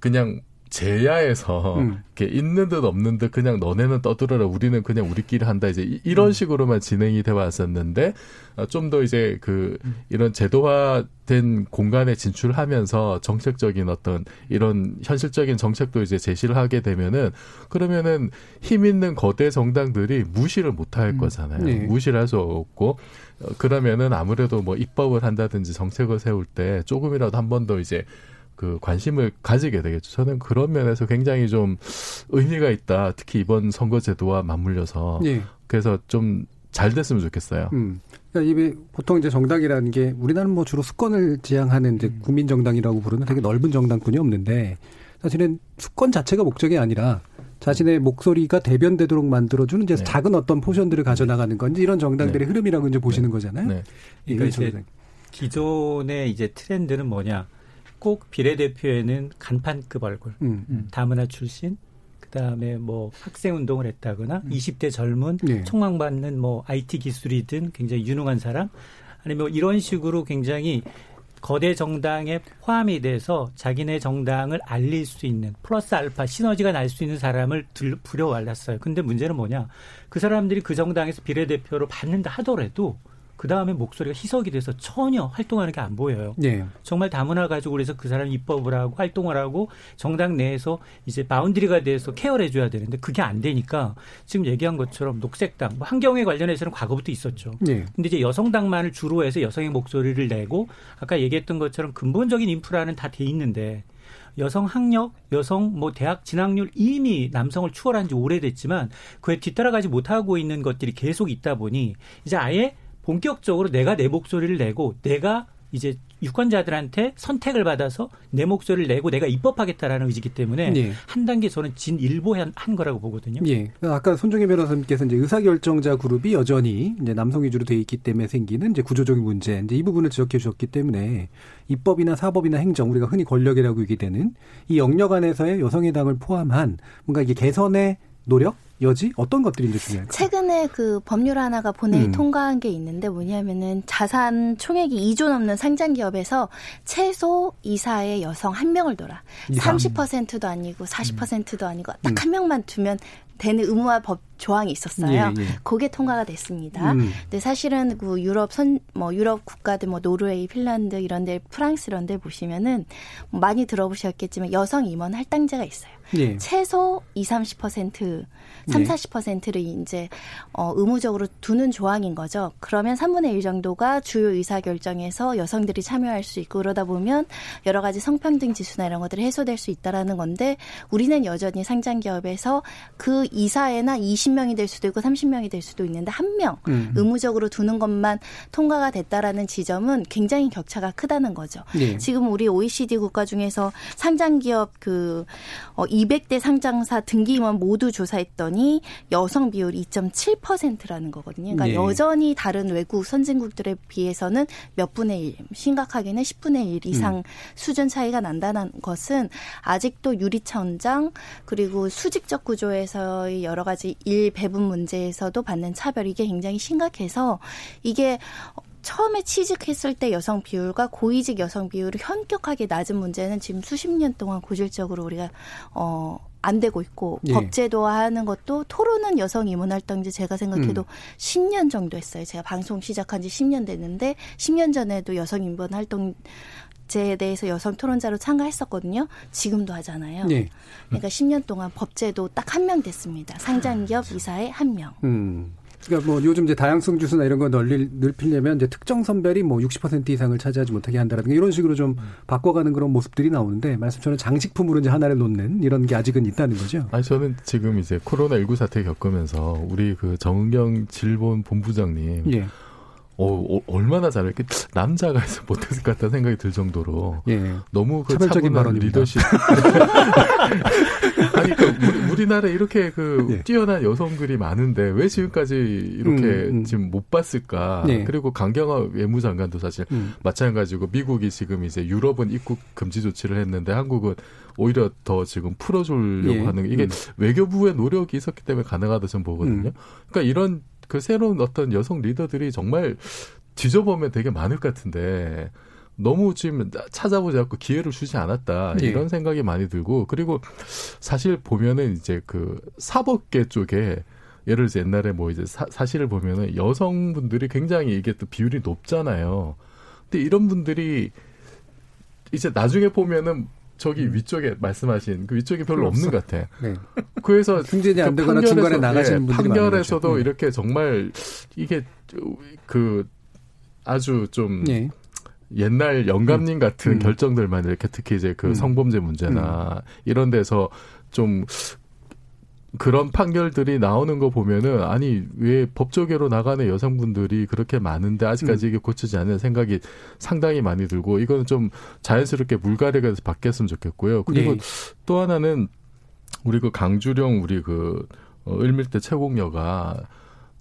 그냥 제야에서 음. 이렇게 있는 듯 없는 듯 그냥 너네는 떠들어라 우리는 그냥 우리끼리 한다 이제 이런 음. 식으로만 진행이 돼 왔었는데 어, 좀더 이제 그 음. 이런 제도화된 공간에 진출하면서 정책적인 어떤 이런 현실적인 정책도 이제 제시를 하게 되면은 그러면은 힘 있는 거대 정당들이 무시를 못할 음. 거잖아요. 네. 무시를 할 수 없고 어, 그러면은 아무래도 뭐 입법을 한다든지 정책을 세울 때 조금이라도 한 번 더 이제 그 관심을 가지게 되겠죠. 저는 그런 면에서 굉장히 좀 의미가 있다. 특히 이번 선거제도와 맞물려서 예. 그래서 좀 잘 됐으면 좋겠어요. 음. 그러니까 이게 보통 이제 정당이라는 게 우리나라는 뭐 주로 수권을 지향하는 이제 음. 국민 정당이라고 부르는 되게 넓은 정당군이 없는데 사실은 수권 자체가 목적이 아니라 자신의 목소리가 대변되도록 만들어주는 이제 네. 작은 어떤 포션들을 가져나가는 건 이런 정당들의 네. 흐름이라고 이제 보시는 네. 거잖아요. 네. 그러니까 이제 기존의 이제 트렌드는 뭐냐? 꼭 비례대표에는 간판급 얼굴, 음, 음. 다문화 출신, 그다음에 뭐 학생 운동을 했다거나 음. 20대 젊은 네. 촉망받는 뭐 IT 기술이든 굉장히 유능한 사람 아니면 뭐 이런 식으로 굉장히 거대 정당에 포함이 돼서 자기네 정당을 알릴 수 있는 플러스 알파 시너지가 날 수 있는 사람을 들, 부려왔어요. 근데 문제는 뭐냐? 그 사람들이 그 정당에서 비례대표로 받는다 하더라도 그 다음에 목소리가 희석이 돼서 전혀 활동하는 게 안 보여요. 네. 정말 다문화 가지고 그래서 그 사람이 입법을 하고 활동을 하고 정당 내에서 이제 boundary가 돼서 care를 해줘야 되는데 그게 안 되니까 지금 얘기한 것처럼 녹색당, 뭐 환경에 관련해서는 과거부터 있었죠. 네. 근데 이제 여성당만을 주로 해서 여성의 목소리를 내고 아까 얘기했던 것처럼 근본적인 인프라는 다 돼 있는데 여성 학력, 여성 뭐 대학 진학률 이미 남성을 추월한 지 오래됐지만 그에 뒤따라가지 못하고 있는 것들이 계속 있다 보니 이제 아예 본격적으로 내가 내 목소리를 내고 내가 이제 유권자들한테 선택을 받아서 내 목소리를 내고 내가 입법하겠다라는 의지기 때문에 예. 한 단계 저는 진일보한 한 거라고 보거든요. 예. 아까 손정혜 변호사님께서 이제 의사결정자 그룹이 여전히 이제 남성 위주로 돼 있기 때문에 생기는 이제 구조적인 문제, 이제 이 부분을 지적해 주셨기 때문에 입법이나 사법이나 행정 우리가 흔히 권력이라고 얘기되는 이 영역 안에서의 여성의 당을 포함한 뭔가 이게 개선의 노력 여지 어떤 것들이 이제 중요할까요? 최근에 그 법률 하나가 본회의 음. 통과한 게 있는데 뭐냐면은 자산 총액이 2조 넘는 상장 기업에서 최소 이사의 여성 한 명을 둬라. 30%도 아니고 40%도 아니고 딱한 음. 명만 두면 되는 의무화 법 조항이 있었어요. 예, 예. 그게 통과가 됐습니다. 음. 근데 사실은 그 유럽 선 뭐 유럽 국가들 뭐 노르웨이, 핀란드 이런 데 프랑스 이런 데 보시면은 많이 들어보셨겠지만 여성 임원 할당제가 있어요. 예. 최소 2, 30% 3, 네. 40%를 이제 어 의무적으로 두는 조항인 거죠. 그러면 3분의 1 정도가 주요 의사 결정에서 여성들이 참여할 수 있고 그러다 보면 여러 가지 성평등 지수나 이런 것들이 해소될 수 있다라는 건데 우리는 여전히 상장 기업에서 그 이사에나 20명이 될 수도 있고 30명이 될 수도 있는데 한명 음. 의무적으로 두는 것만 통과가 됐다라는 지점은 굉장히 격차가 크다는 거죠. 네. 지금 우리 OECD 국가 중에서 상장 기업 그 어, 200대 상장사 등기 임원 모두 조사했더니 여성 비율이 2.7%라는 거거든요. 그러니까 네. 여전히 다른 외국 선진국들에 비해서는 몇 분의 1, 심각하게는 10분의 1 이상 음. 수준 차이가 난다는 것은 아직도 유리차 원장 그리고 수직적 구조에서의 여러 가지 일 배분 문제에서도 받는 차별 이게 굉장히 심각해서 이게 처음에 취직했을 때 여성 비율과 고위직 여성 비율이 현격하게 낮은 문제는 지금 수십 년 동안 고질적으로 우리가 어. 안 되고 있고 예. 법제도화하는 것도 토론은 여성 임원활동제 제가 생각해도 음. 10년 정도 했어요. 제가 방송 시작한 지 10년 됐는데 10년 전에도 여성 임원활동 법제에 대해서 여성 토론자로 참가했었거든요. 지금도 하잖아요. 네. 그러니까 10년 동안 법제도 딱 한 명 됐습니다. 상장기업 이사의 한 명. 음. 그러니까 뭐 요즘 이제 다양성 주수나 이런 거 널리 넓히려면 이제 특정 선별이 뭐 60% 이상을 차지하지 못하게 한다라든가 이런 식으로 좀 바꿔가는 그런 모습들이 나오는데 말씀처럼 장식품으로 이제 하나를 놓는 이런 게 아직은 있다는 거죠. 아니 저는 지금 이제 코로나 19 사태 겪으면서 우리 그 정은경 질본 본부장님 예. 어, 어, 얼마나 잘했게 남자가 해서 못했을 것 같다는 생각이 들 정도로 예. 너무 그 차별적인 발언 리더십 <laughs> 아니 그 우리, 나라에 이렇게 그 <laughs> 예. 뛰어난 여성들이 많은데 왜 지금까지 이렇게 음, 음. 지금 못 봤을까 예. 그리고 강경화 외무장관도 사실 음. 마찬가지고 미국이 지금 이제 유럽은 입국 금지 조치를 했는데 한국은 오히려 더 지금 풀어주려고 예. 하는 이게 음. 외교부의 노력이 있었기 때문에 가능하다 저는 보거든요. 음. 그러니까 이런 그 새로운 어떤 여성 리더들이 정말 뒤져보면 되게 많을 것 같은데 너무 지금 찾아보지 않고 기회를 주지 않았다 예. 이런 생각이 많이 들고 그리고 사실 보면은 이제 그 사법계 쪽에 예를 들어서 옛날에 뭐 이제 사, 사실을 보면은 여성분들이 굉장히 이게 또 비율이 높잖아요. 근데 이런 분들이 이제 나중에 보면은 저기 음. 위쪽에 말씀하신 그 위쪽이 별로 없는 것 같아. 네. 그래서 <laughs> 승진이 안 되거나 그 중간에 나가시는 네, 분들이 판결에서도 네. 이렇게 정말 이게 그 아주 좀 네. 옛날 영감님 음. 같은 음. 결정들만 이렇게 특히 이제 그 음. 성범죄 문제나 음. 이런 데서 좀 그런 판결들이 나오는 거 보면은 아니 왜 법조계로 나가는 여성분들이 그렇게 많은데 아직까지 음. 이게 고치지 않는 생각이 상당히 많이 들고 이거는 좀 자연스럽게 물갈이가 돼서 바뀌었으면 좋겠고요. 그리고 네. 또 하나는 우리 그 강주령 우리 그 어, 을밀대 최공녀가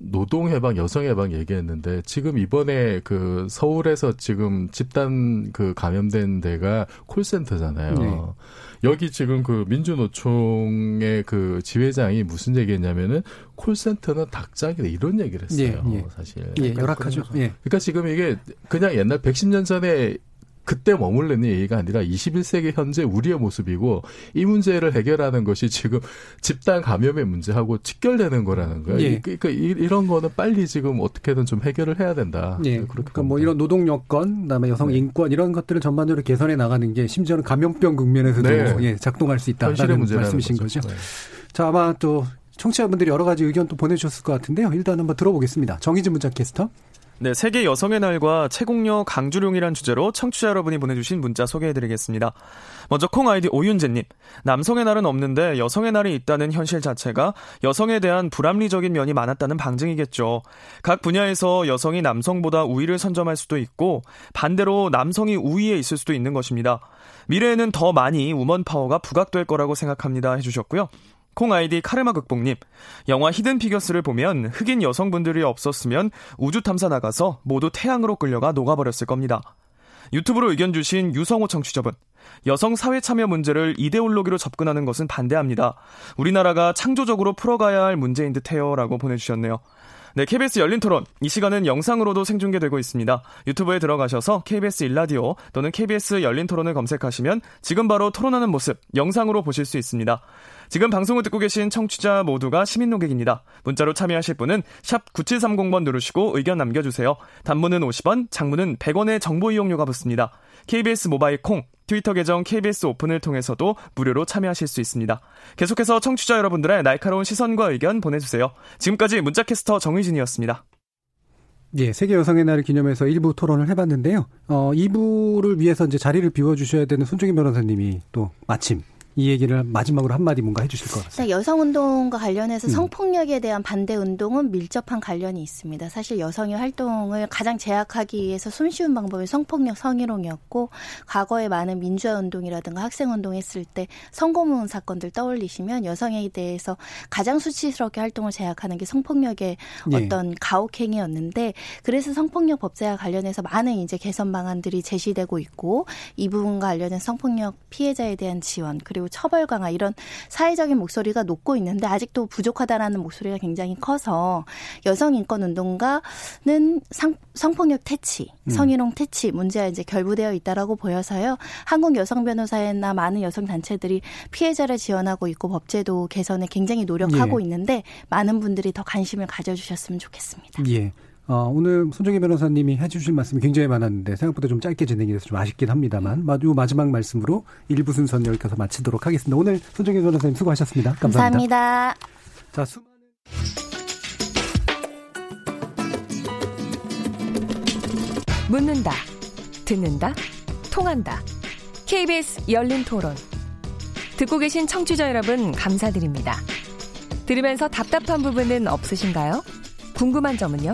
노동 해방, 여성 해방 얘기했는데 지금 이번에 그 서울에서 지금 집단 그 감염된 데가 콜센터잖아요. 네. 여기 지금 그 민주노총의 그 지회장이 무슨 얘기했냐면은 콜센터는 닭장이다 이런 얘기를 했어요. 예, 예. 사실. 예, 열악하죠. 예. 그러니까 지금 이게 그냥 옛날 110년 전에 그때 머물르는 얘기가 아니라 21세기 현재 우리의 모습이고 이 문제를 해결하는 것이 지금 집단 감염의 문제하고 직결되는 거라는 거예요. 예. 그러니까 이런 거는 빨리 지금 어떻게든 좀 해결을 해야 된다. 예. 그러니까 뭐 이런 노동 여건, 그다음에 여성 네. 인권 이런 것들을 전반적으로 개선해 나가는 게 심지어는 감염병 국면에서도 네. 예, 작동할 수 있다라는 말씀이신 거죠. 거죠. 네. 자 아마 또 청취자분들이 여러 가지 의견 또 보내주셨을 것 같은데요. 일단 한번 들어보겠습니다. 정희진 문자 캐스터. 네, 세계 여성의 날과 채공녀 강주룡이란 주제로 청취자 여러분이 보내주신 문자 소개해드리겠습니다. 먼저 콩 아이디 오윤재님, 남성의 날은 없는데 여성의 날이 있다는 현실 자체가 여성에 대한 불합리적인 면이 많았다는 방증이겠죠. 각 분야에서 여성이 남성보다 우위를 선점할 수도 있고 반대로 남성이 우위에 있을 수도 있는 것입니다. 미래에는 더 많이 우먼 파워가 부각될 거라고 생각합니다. 해주셨고요. 콩 아이디 카르마 극복님, 영화 히든 피겨스를 보면 흑인 여성분들이 없었으면 우주 탐사 나가서 모두 태양으로 끌려가 녹아버렸을 겁니다. 유튜브로 의견 주신 유성호 청취자분, 여성 사회 참여 문제를 이데올로기로 접근하는 것은 반대합니다. 우리나라가 창조적으로 풀어가야 할 문제인 듯해요. 라고 보내주셨네요. 네, KBS 열린 토론. 이 시간은 영상으로도 생중계되고 있습니다. 유튜브에 들어가셔서 KBS 일라디오 또는 KBS 열린 토론을 검색하시면 지금 바로 토론하는 모습 영상으로 보실 수 있습니다. 지금 방송을 듣고 계신 청취자 모두가 시민 노객입니다. 문자로 참여하실 분은 샵 9730번 누르시고 의견 남겨주세요. 단문은 50원, 장문은 100원의 정보 이용료가 붙습니다. KBS 모바일 콩, 트위터 계정 KBS 오픈을 통해서도 무료로 참여하실 수 있습니다. 계속해서 청취자 여러분들의 날카로운 시선과 의견 보내주세요. 지금까지 문자캐스터 정의진이었습니다. 예, 세계 여성의 날을 기념해서 일부 토론을 해봤는데요. 어, 2부를 위해서 이제 자리를 비워주셔야 되는 손정희 변호사님이 또 마침 이 얘기를 마지막으로 한마디 뭔가 해주실 것 같습니다. 여성 운동과 관련해서 음. 성폭력에 대한 반대 운동은 밀접한 관련이 있습니다. 사실 여성의 활동을 가장 제약하기 위해서 손쉬운 방법이 성폭력 성희롱이었고 과거에 많은 민주화 운동이라든가 학생 운동 했을 때 성고문 사건들 떠올리시면 여성에 대해서 가장 수치스럽게 활동을 제약하는 게 성폭력의 예. 어떤 가혹행위였는데 그래서 성폭력 법제와 관련해서 많은 이제 개선 방안들이 제시되고 있고 이 부분과 관련해서 성폭력 피해자에 대한 지원 그리고 그리고 처벌 강화 이런 사회적인 목소리가 높고 있는데 아직도 부족하다라는 목소리가 굉장히 커서 여성 인권 운동가는 상, 성폭력 퇴치, 음. 성희롱 퇴치 문제가 이제 결부되어 있다라고 보여서요. 한국 여성 변호사나 많은 여성 단체들이 피해자를 지원하고 있고 법제도 개선에 굉장히 노력하고 예. 있는데 많은 분들이 더 관심을 가져주셨으면 좋겠습니다. 예. 어, 오늘 손정희 변호사님이 해주신 말씀이 굉장히 많았는데 생각보다 좀 짧게 진행이 돼서 좀 아쉽긴 합니다만 요 마지막 말씀으로 일부 순서는 여기까지 마치도록 하겠습니다. 오늘 손정희 변호사님 수고하셨습니다. 감사합니다. 감사합니다. 자, 수... 묻는다, 듣는다, 통한다. KBS 열린 토론. 듣고 계신 청취자 여러분 감사드립니다. 들으면서 답답한 부분은 없으신가요? 궁금한 점은요?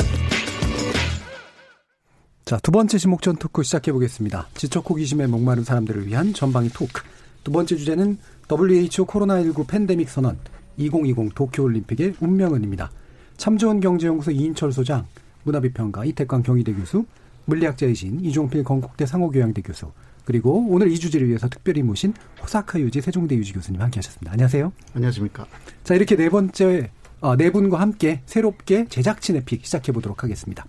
자, 두 번째 지목전 토크 시작해 보겠습니다. 지적 호기심에 목마른 사람들을 위한 전방위 토크. 두 번째 주제는 WHO 코로나19 팬데믹 선언 2020 도쿄올림픽의 운명은입니다. 참좋은 경제연구소 이인철 소장, 문화비평가 이태광 경희대 교수, 물리학자이신 이종필 건국대 상호교양대 교수, 그리고 오늘 이 주제를 위해서 특별히 모신 호사카 유지 세종대 유지 교수님 함께 하셨습니다. 안녕하세요. 안녕하십니까. 자, 이렇게 네 번째, 아, 네 분과 함께 새롭게 제작진의 픽 시작해 보도록 하겠습니다.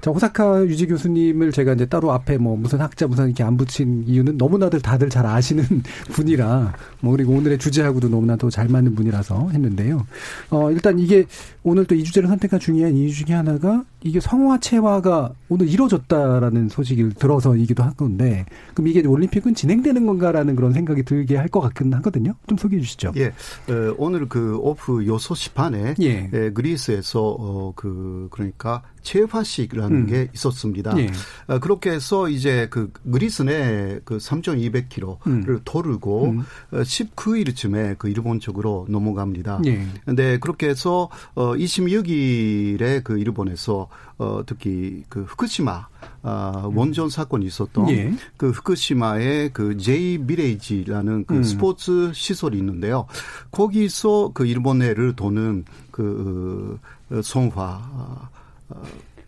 자, 호사카 유지 교수님을 제가 이제 따로 앞에 뭐 무슨 학자 무슨 이렇게 안 붙인 이유는 너무나들 다들 잘 아시는 <laughs> 분이라 뭐 그리고 오늘의 주제하고도 너무나도 잘 맞는 분이라서 했는데요. 어, 일단 이게 오늘 또 이 주제를 선택한 중요한 이유 중에 하나가 이게 성화체화가 오늘 이루어졌다라는 소식을 들어서이기도 한 건데 그럼 이게 올림픽은 진행되는 건가라는 그런 생각이 들게 할 것 같긴 하거든요. 좀 소개해 주시죠. 예. 어, 오늘 그 오프 요소 시판에 예. 예, 그리스에서 어, 그 그러니까 체화식이라는 음. 게 있었습니다. 예. 어, 그렇게 해서 이제 그 그리스 내그 3,200km를 음. 도르고 음. 19일쯤에 어, 그 일본 쪽으로 넘어갑니다. 예. 근데 그렇게 해서 어 26일에 그 일본에서 어 특히 그 후쿠시마 아, 원전 사건이 있었던 예. 그 후쿠시마의 그 제이 비레이지라는 그 음. 스포츠 시설이 있는데요. 거기서 그 일본해를 도는 그 어, 성화 어,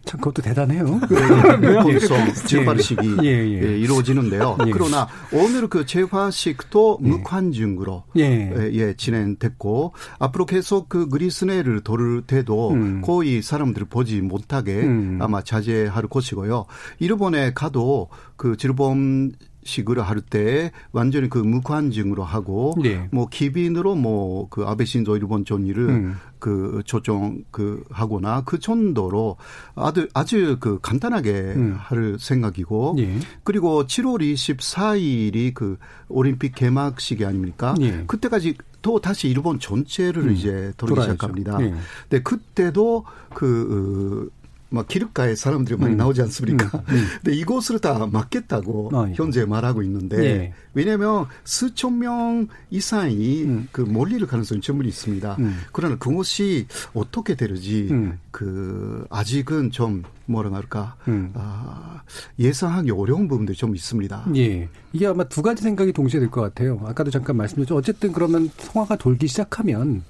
참 그것도 대단해요. <laughs> 본성 재화식이 예, 예. 예, 이루어지는데요. 예. 그러나 오늘 그 재화식도 예. 무관중으로 예. 예. 진행됐고 앞으로 계속 그 그리스 내를 돌을 때도 음. 거의 사람들을 보지 못하게 음. 아마 자제할 것이고요. 일본에 가도 그 질범 식으로 할 때 완전히 그 무관증으로 하고 네. 뭐 기빈으로 뭐 그 아베 신조 일본 존이를 음. 그 조정 그 하거나 그 정도로 아주 아주 그 간단하게 음. 할 생각이고 예. 그리고 7월 24일이 그 올림픽 개막식이 아닙니까? 예. 그때까지 또 다시 일본 전체를 음. 이제 돌기 시작합니다. 예. 근데 그때도 그 막 기름가에 사람들이 많이 음. 나오지 않습니까? 음. 음. <laughs> 근데 이곳을 다 막겠다고 어, 현재 말하고 있는데 네. 왜냐하면 수천 명 이상이 음. 그 몰릴 가능성이 충분히 있습니다. 음. 그러나 그것이 어떻게 되는지 음. 그 아직은 좀 뭐라 할까 아, 예상하기 어려운 부분들이 좀 있습니다. 예, 이게 아마 두 가지 생각이 동시에 될것 같아요. 아까도 잠깐 말씀드렸죠. 어쨌든 그러면 성화가 돌기 시작하면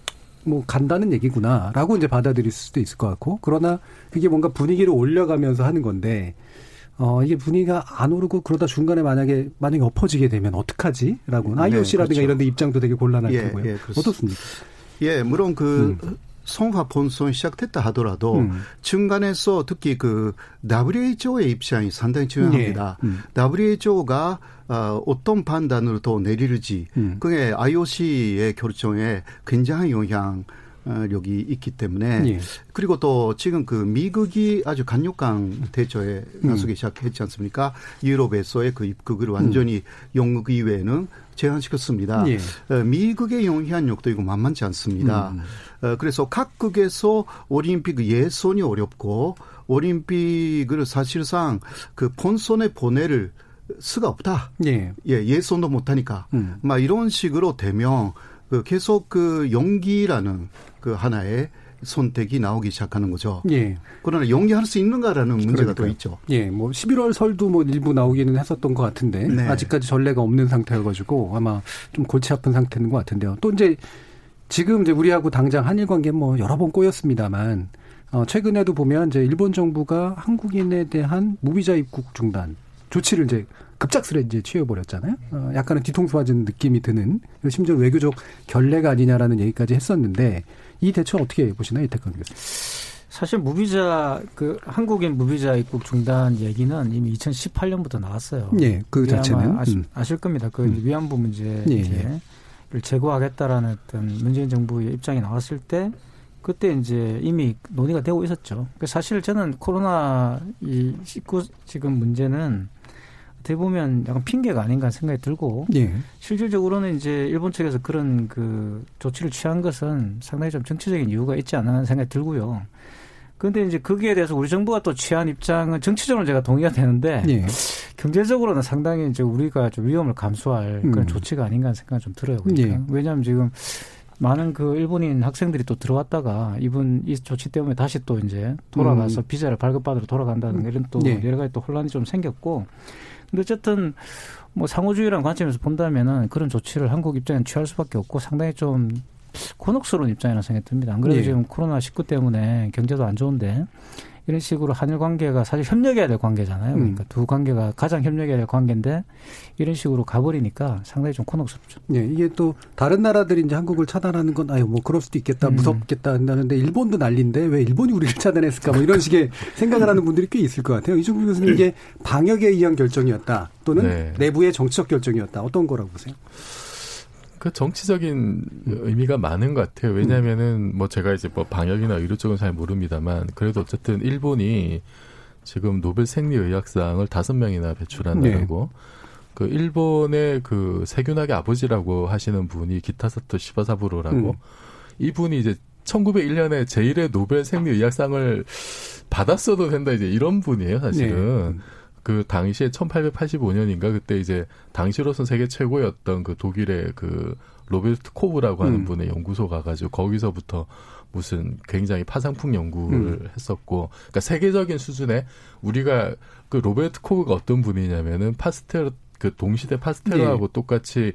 뭐 간다는 얘기구나라고 이제 받아들일 수도 있을 것 같고 그러나 그게 뭔가 분위기를 올려가면서 하는 건데 어 이게 분위기가 안 오르고 그러다 중간에 만약에 만약에 엎어지게 되면 어떡하지라고 네, IOC라든가 그렇죠. 이런 데 입장도 되게 곤란할 예, 거고요. 예, 어떻습니까? 예, 물론 그 음. 성화 본선 시작됐다 하더라도 음. 중간에서 특히 그 WHO의 입장이 상당히 중요합니다. 네. 음. WHO가 어, 어떤 판단을 더 내리는지 음. 그게 IOC의 결정에 굉장한 영향 력이 있기 때문에 예. 그리고 또 지금 그 미국이 아주 강력한 대처에 나서기 음. 시작했지 않습니까? 유럽에서의 그 입국을 완전히 음. 영국 이외에는 제한시켰습니다. 예. 어, 미국의 영향력도 이거 만만치 않습니다. 음. 어, 그래서 각국에서 올림픽 예선이 어렵고 올림픽을 사실상 그 본선에 보내를 수가 없다. 예. 예, 예선도 못하니까. 음. 막 이런 식으로 되면 그 계속 그 연기라는 그 하나의 선택이 나오기 시작하는 거죠. 예. 그러나 연기할 수 있는가라는 문제가 그러니까요. 또 있죠. 예, 뭐 11월 설도 뭐 일부 나오기는 했었던 것 같은데 네. 아직까지 전례가 없는 상태여가지고 아마 좀 골치 아픈 상태인 것 같은데요. 또 이제 지금 이제 우리하고 당장 한일 관계 뭐 여러 번 꼬였습니다만 어, 최근에도 보면 이제 일본 정부가 한국인에 대한 무비자 입국 중단 조치를 이제 급작스레 이제 취해버렸잖아요. 어, 약간은 뒤통수 맞은 느낌이 드는 심지어 외교적 결례가 아니냐라는 얘기까지 했었는데 이 대처 어떻게 보시나요, 이태권 교수님? 사실 무비자 그 한국인 무비자 입국 중단 얘기는 이미 2018년부터 나왔어요. 예, 그 자체는 아시, 음. 아실 겁니다. 그 음. 위안부 문제 예, 예. 를 제거하겠다라는 어떤 문재인 정부의 입장이 나왔을 때 그때 이제 이미 논의가 되고 있었죠. 그 사실 저는 코로나 이19 지금 문제는 어떻게 보면 약간 핑계가 아닌가 생각이 들고 예. 실질적으로는 이제 일본 측에서 그런 그 조치를 취한 것은 상당히 좀 정치적인 이유가 있지 않나 생각이 들고요. 그런데 이제 거기에 대해서 우리 정부가 또 취한 입장은 정치적으로 제가 동의가 되는데 예. 경제적으로는 상당히 이제 우리가 좀 위험을 감수할 그런 음. 조치가 아닌가 생각이 좀 들어요. 그러니까. 예. 왜냐하면 지금 많은 그 일본인 학생들이 또 들어왔다가 이분 이 조치 때문에 다시 또 이제 돌아가서 음. 비자를 발급받으러 돌아간다는 이런 또 예. 여러 가지 또 혼란이 좀 생겼고 근데 어쨌든 뭐 상호주의라는 관점에서 본다면은 그런 조치를 한국 입장에 취할 수밖에 없고 상당히 좀 곤혹스러운 입장이라는 생각이 듭니다. 안 그래도 예. 지금 코로나 19 때문에 경제도 안 좋은데 이런 식으로 한일 관계가 사실 협력해야 될 관계잖아요. 그러니까 음. 두 관계가 가장 협력해야 될 관계인데 이런 식으로 가버리니까 상당히 좀 곤혹스럽죠. 네, 이게 또 다른 나라들이 이제 한국을 차단하는 건 아유 뭐 그럴 수도 있겠다, 음. 무섭겠다 한다는데 일본도 난리인데 왜 일본이 우리를 차단했을까? 뭐 이런 식의 <laughs> 생각을 하는 분들이 꽤 있을 것 같아요. 이종규 교수님 이게 방역에 의한 결정이었다 또는 네. 내부의 정치적 결정이었다 어떤 거라고 보세요? 그 정치적인 의미가 많은 것 같아요. 왜냐하면은 뭐 제가 이제 뭐 방역이나 의료 쪽은 잘 모릅니다만 그래도 어쨌든 일본이 지금 노벨 생리의학상을 다섯 명이나 배출한 네. 그 일본의 그 세균학의 아버지라고 하시는 분이 기타사토 시바사부로라고 음. 이분이 이제 1901년에 제1의 노벨 생리의학상을 받았어도 된다 이제 이런 분이에요, 사실은. 네. 그 당시에 1885년인가 그때 이제 당시로선 세계 최고였던 그 독일의 그 로베르트 코흐라고 하는 음. 분의 연구소 가가지고 거기서부터 무슨 굉장히 파상풍 연구를 음. 했었고, 그러니까 세계적인 수준의 우리가 그 로베르트 코흐가 어떤 분이냐면은 파스퇴르 그 동시대 파스퇴르하고 네. 똑같이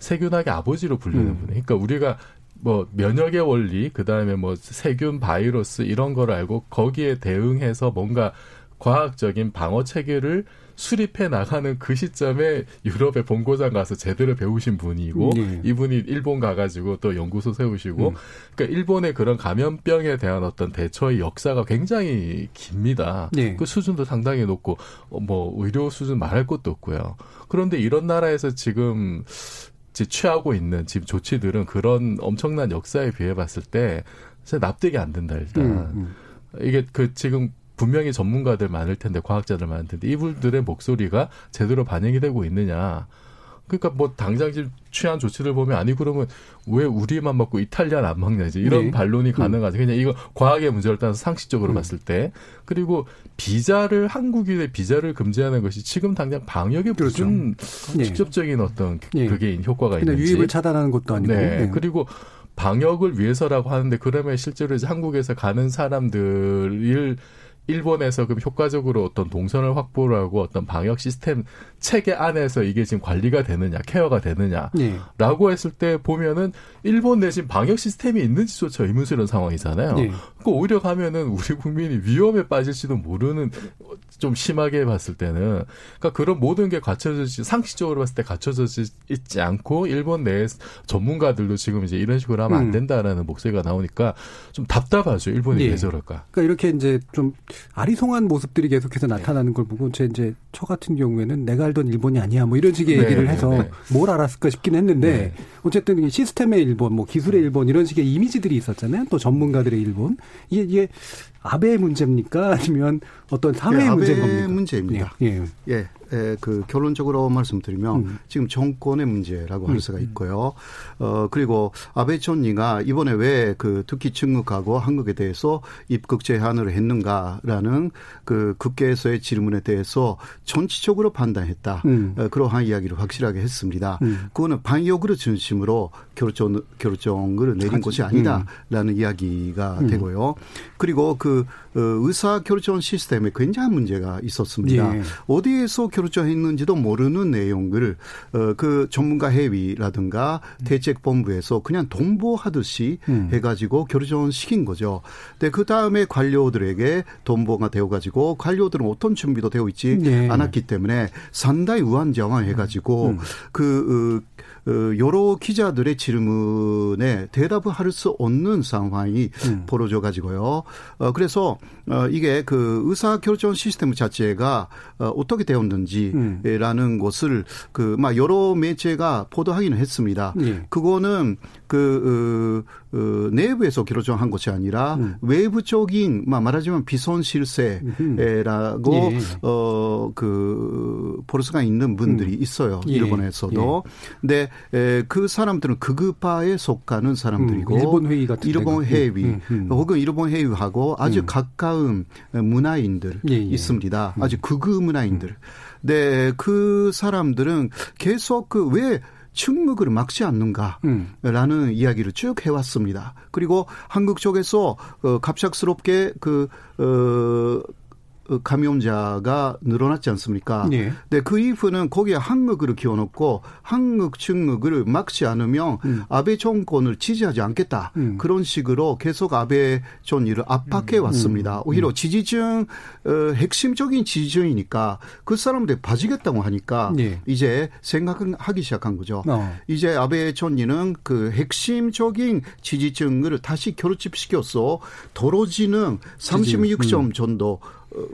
세균학의 아버지로 불리는 음. 분이. 그러니까 우리가 뭐 면역의 원리, 그 다음에 뭐 세균, 바이러스 이런 걸 알고 거기에 대응해서 뭔가 과학적인 방어 체계를 수립해 나가는 그 시점에 유럽의 본고장 가서 제대로 배우신 분이고 네. 이분이 일본 가가지고 또 연구소 세우시고 음. 그러니까 일본의 그런 감염병에 대한 어떤 대처의 역사가 굉장히 깁니다. 네. 그 수준도 상당히 높고 어, 뭐 의료 수준 말할 것도 없고요. 그런데 이런 나라에서 지금 취하고 있는 지금 조치들은 그런 엄청난 역사에 비해 봤을 때 납득이 안 된다 일단. 음, 음. 이게 그 지금 분명히 전문가들 많을 텐데 과학자들 많을 텐데 이분들의 목소리가 제대로 반영이 되고 있느냐. 그러니까 뭐 당장 지금 취한 조치를 보면 아니 그러면 왜 우리만 먹고 이탈리아는 안 먹냐지 이런 네. 반론이 음. 가능하지. 그냥 이거 과학의 문제를 따서 상식적으로 음. 봤을 때 그리고 비자를 한국인의 비자를 금지하는 것이 지금 당장 방역에 그렇죠. 무슨 네. 직접적인 어떤 네. 그게 효과가 있는지 유입을 차단하는 것도 아니고. 네. 네. 그리고 방역을 위해서라고 하는데 그러면 실제로 이제 한국에서 가는 사람들을 일본에서 그럼 효과적으로 어떤 동선을 확보를 하고 어떤 방역 시스템 체계 안에서 이게 지금 관리가 되느냐, 케어가 되느냐라고 네. 했을 때 보면은 일본 내신 방역 시스템이 있는지조차 의문스러운 상황이잖아요. 네. 그 오히려 가면은 우리 국민이 위험에 빠질지도 모르는 좀 심하게 봤을 때는 그러니까 그런 모든 게 갖춰져 상식적으로 봤을 때 갖춰져 있지 않고 일본 내 전문가들도 지금 이제 이런 식으로 하면 안 음. 된다라는 음. 목소리가 나오니까 좀 답답하죠. 일본이 네. 왜 저럴까? 그러니까 이렇게 이제 좀 아리송한 모습들이 계속해서 나타나는 걸 보고 제 이제 저 같은 경우에는 내가 알던 일본이 아니야 뭐 이런 식의 네, 얘기를 네, 해서 네. 뭘 알았을까 싶긴 했는데 네. 어쨌든 시스템의 일본, 뭐 기술의 일본 이런 식의 이미지들이 있었잖아요. 또 전문가들의 일본 이게 이게 아베의 문제입니까 아니면 어떤 사회의 예, 문제인 겁니까? 문제입니다. 예. 예. 예. 에, 그 결론적으로 말씀드리면 음. 지금 정권의 문제라고 할 음. 수가 있고요. 어 그리고 아베 총리가 이번에 왜 그 특히 중국하고 한국에 대해서 입국 제한을 했는가라는 그 국회에서의 질문에 대해서 전치적으로 판단했다. 음. 어, 그러한 이야기를 확실하게 했습니다. 음. 그거는 방역으로 중심으로 결정 결정을 내린 것이 아니다라는 음. 이야기가 음. 되고요. 그리고 그그 어, 의사 결정 시스템에 굉장한 문제가 있었습니다. 예. 어디에서 결정했는지도 모르는 내용을 어, 그 전문가 회의라든가 대책본부에서 그냥 동보하듯이 음. 해가지고 결정시킨 거죠. 근데 그 다음에 관료들에게 동보가 되어가지고 관료들은 어떤 준비도 되어 있지 예. 않았기 때문에 상당히 우한정황해가지고 음. 그 어, 어, 여러 기자들의 질문에 대답을 할 수 없는 상황이 음. 벌어져 가지고요. 어, 그래서 어, 이게 그 의사 결정 시스템 자체가 어, 어떻게 되었는지라는 음. 것을 그 막 여러 매체가 보도하기는 했습니다. 예. 그거는 그 어, 어, 내부에서 결정한 것이 아니라 음. 외부적인 막 말하자면 비선 실세라고 예. 어그 보르스가 있는 분들이 음. 있어요 예. 일본에서도. 예. 근데 에, 그 사람들은 극우파에 속하는 사람들이고 음. 일본 회의 같은 일본 회의 음, 음, 음. 혹은 일본 회의하고 아주 가까운 문화인들 예, 예. 있습니다. 아주 극우 문화인들. 네, 그 사람들은 계속 그왜 침묵을 막지 않는가라는 음. 이야기를 쭉 해왔습니다. 그리고 한국 쪽에서 어, 갑작스럽게 그 어, 어, 감염자가 늘어났지 않습니까? 네. 네, 그 이후는 거기에 한국을 키워놓고 한국 측국을 막지 않으면 음. 아베 정권을 지지하지 않겠다. 음. 그런 식으로 계속 아베 전일을 압박해 음. 왔습니다. 음. 오히려 지지층 어, 핵심적인 지지층이니까 그 사람들 봐주겠다고 하니까 네. 이제 생각하기 시작한 거죠. 어. 이제 아베 전일은 그 핵심적인 지지층을 다시 결집시켜서 도로지는 36점 음. 정도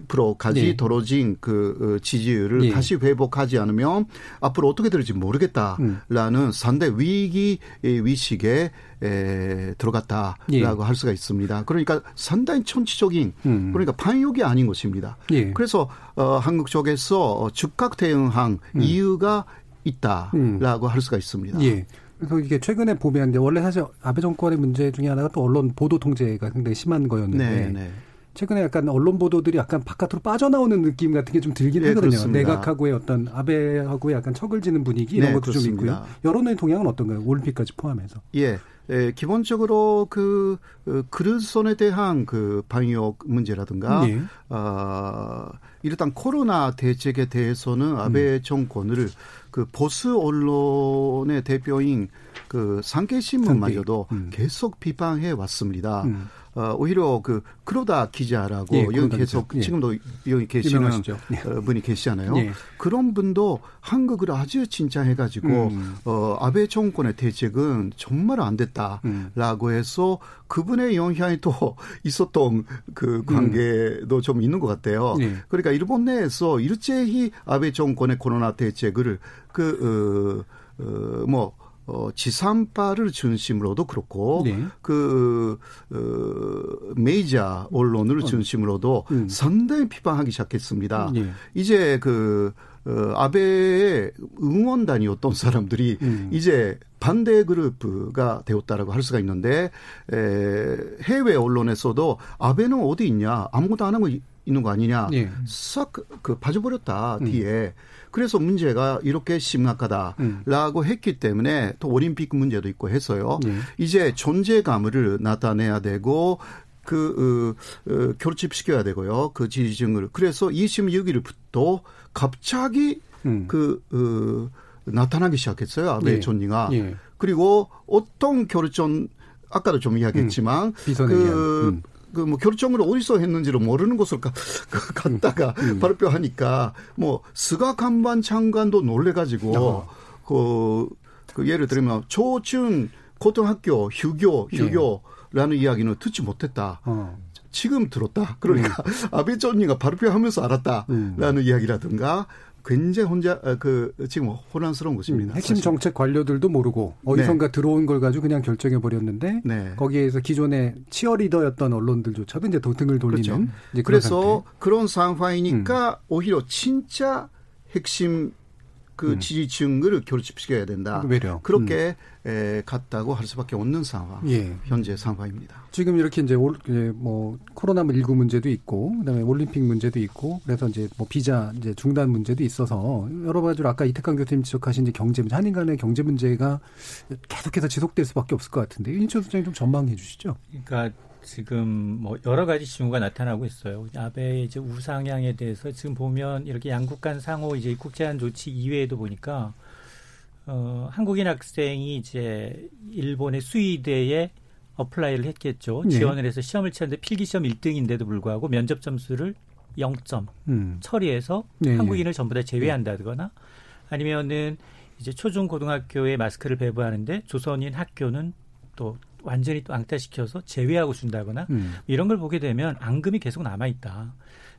프로까지 네. 떨어진 그 어, 지지율을 네. 다시 회복하지 않으면 앞으로 어떻게 될지 모르겠다라는 음. 상대 위기 위식에 에, 들어갔다라고 예. 할 수가 있습니다. 그러니까 상당히 천치적인 음. 그러니까 반욕이 아닌 것입니다. 예. 그래서 어, 한국 쪽에서 즉각 대응한 음. 이유가 있다라고 음. 할 수가 있습니다. 예. 그래서 이게 최근에 보면 원래 사실 아베 정권의 문제 중에 하나가 또 언론 보도 통제가 굉장히 심한 거였는데 네, 네. 최근에 약간 언론 보도들이 약간 바깥으로 빠져나오는 느낌 같은 게 좀 들긴 네, 하거든요. 그렇습니다. 내각하고의 어떤 아베하고의 약간 척을 지는 분위기 이런 네, 것도 그렇습니다. 좀 있고요. 여론의 동향은 어떤가요? 올림픽까지 포함해서. 예. 예, 기본적으로 그, 그 그릇선에 대한 그 방역 문제라든가, 네. 어, 일단 코로나 대책에 대해서는 아베 음. 정권을 그 보수 언론의 대표인 그 상계 신문마저도 음. 계속 비판해 왔습니다. 음. 어, 오히려 그 크로다 기자라고 예, 여기 계속 예. 지금도 여기 계시는 예. 어, 분이 계시잖아요. 예. 그런 분도 한국을 아주 칭찬해가지고 음. 어, 아베 정권의 대책은 정말 안 됐다라고 음. 해서 그분의 영향이 또 <laughs> 있었던 그 음. 관계도 음. 좀 있는 것 같아요. 예. 그러니까 일본 내에서 일제히 아베 정권의 코로나 대책을 그 어, 어, 뭐 어, 지산파를 중심으로도 그렇고 네. 그 어, 메이저 언론을 어. 중심으로도 음. 상당히 비판하기 시작했습니다. 네. 이제 그 어, 아베의 응원단이었던 사람들이 음. 이제 반대 그룹가 되었다라고 할 수가 있는데 에, 해외 언론에서도 아베는 어디 있냐 아무것도 안 하고 있는 거 아니냐 네. 싹그 빠져버렸다 음. 뒤에 그래서 문제가 이렇게 심각하다라고 음. 했기 때문에 또 올림픽 문제도 있고 해서요. 네. 이제 존재감을 나타내야 되고 그 어, 어, 결집시켜야 되고요. 그 지지층을. 그래서 26일부터 갑자기 음. 그 어, 나타나기 시작했어요. 아베 예. 존니가. 예. 그리고 어떤 결정 아까도 좀 이야기했지만 음. 그 음. 그 뭐 결정을 어디서 했는지를 모르는 곳을 가, 그 갔다가 음. 음. 발표 하니까 뭐 스가 관방 장관도 놀래가지고 어. 그, 그 예를 들면 초중 고등학교 휴교 휴교라는 네. 이야기는 듣지 못했다. 어. 지금 들었다. 그러니까 음. 아베 총리가 발표하면서 알았다라는 음. 이야기라든가 굉장히 혼자 아, 그 지금 혼란스러운 것입니다. 음, 핵심 사실. 정책 관료들도 모르고 어디선가 네. 들어온 걸 가지고 그냥 결정해 버렸는데 네. 거기에서 기존의 치어리더였던 언론들조차도 이제 도 등을 돌리는 그렇죠. 그래서 상태. 그런 상황이니까 음. 오히려 진짜 핵심 그 음. 지지층을 결집시켜야 된다. 외려. 그렇게 음. 에, 갔다고 할 수밖에 없는 상황. 예. 현재 상황입니다. 지금 이렇게 이제 올, 이제 뭐 코로나 19 문제도 있고 그다음에 올림픽 문제도 있고 그래서 이제 뭐 비자 이제 중단 문제도 있어서 여러 가지로 아까 이태강 교수님 지적하신 이제 경제 문제, 한인 간의 경제 문제가 계속해서 지속될 수밖에 없을 것 같은데 윤철 소장님 좀 전망해 주시죠. 그러니까 지금 뭐 여러 가지 징후가 나타나고 있어요. 아베의 이제 우상향에 대해서 지금 보면 이렇게 양국 간 상호 이제 입국 제한 조치 이외에도 보니까 어 한국인 학생이 이제 일본의 수의대에 apply를 했겠죠. 네. 지원을 해서 시험을 치는데 필기 시험 1등인데도 불구하고 면접 점수를 0점 음. 처리해서 네. 한국인을 전부 다 제외한다거나 아니면은 이제 초중 고등학교에 마스크를 배부하는데 조선인 학교는 또 완전히 또 왕따시켜서 제외하고 준다거나 음. 이런 걸 보게 되면 앙금이 계속 남아 있다.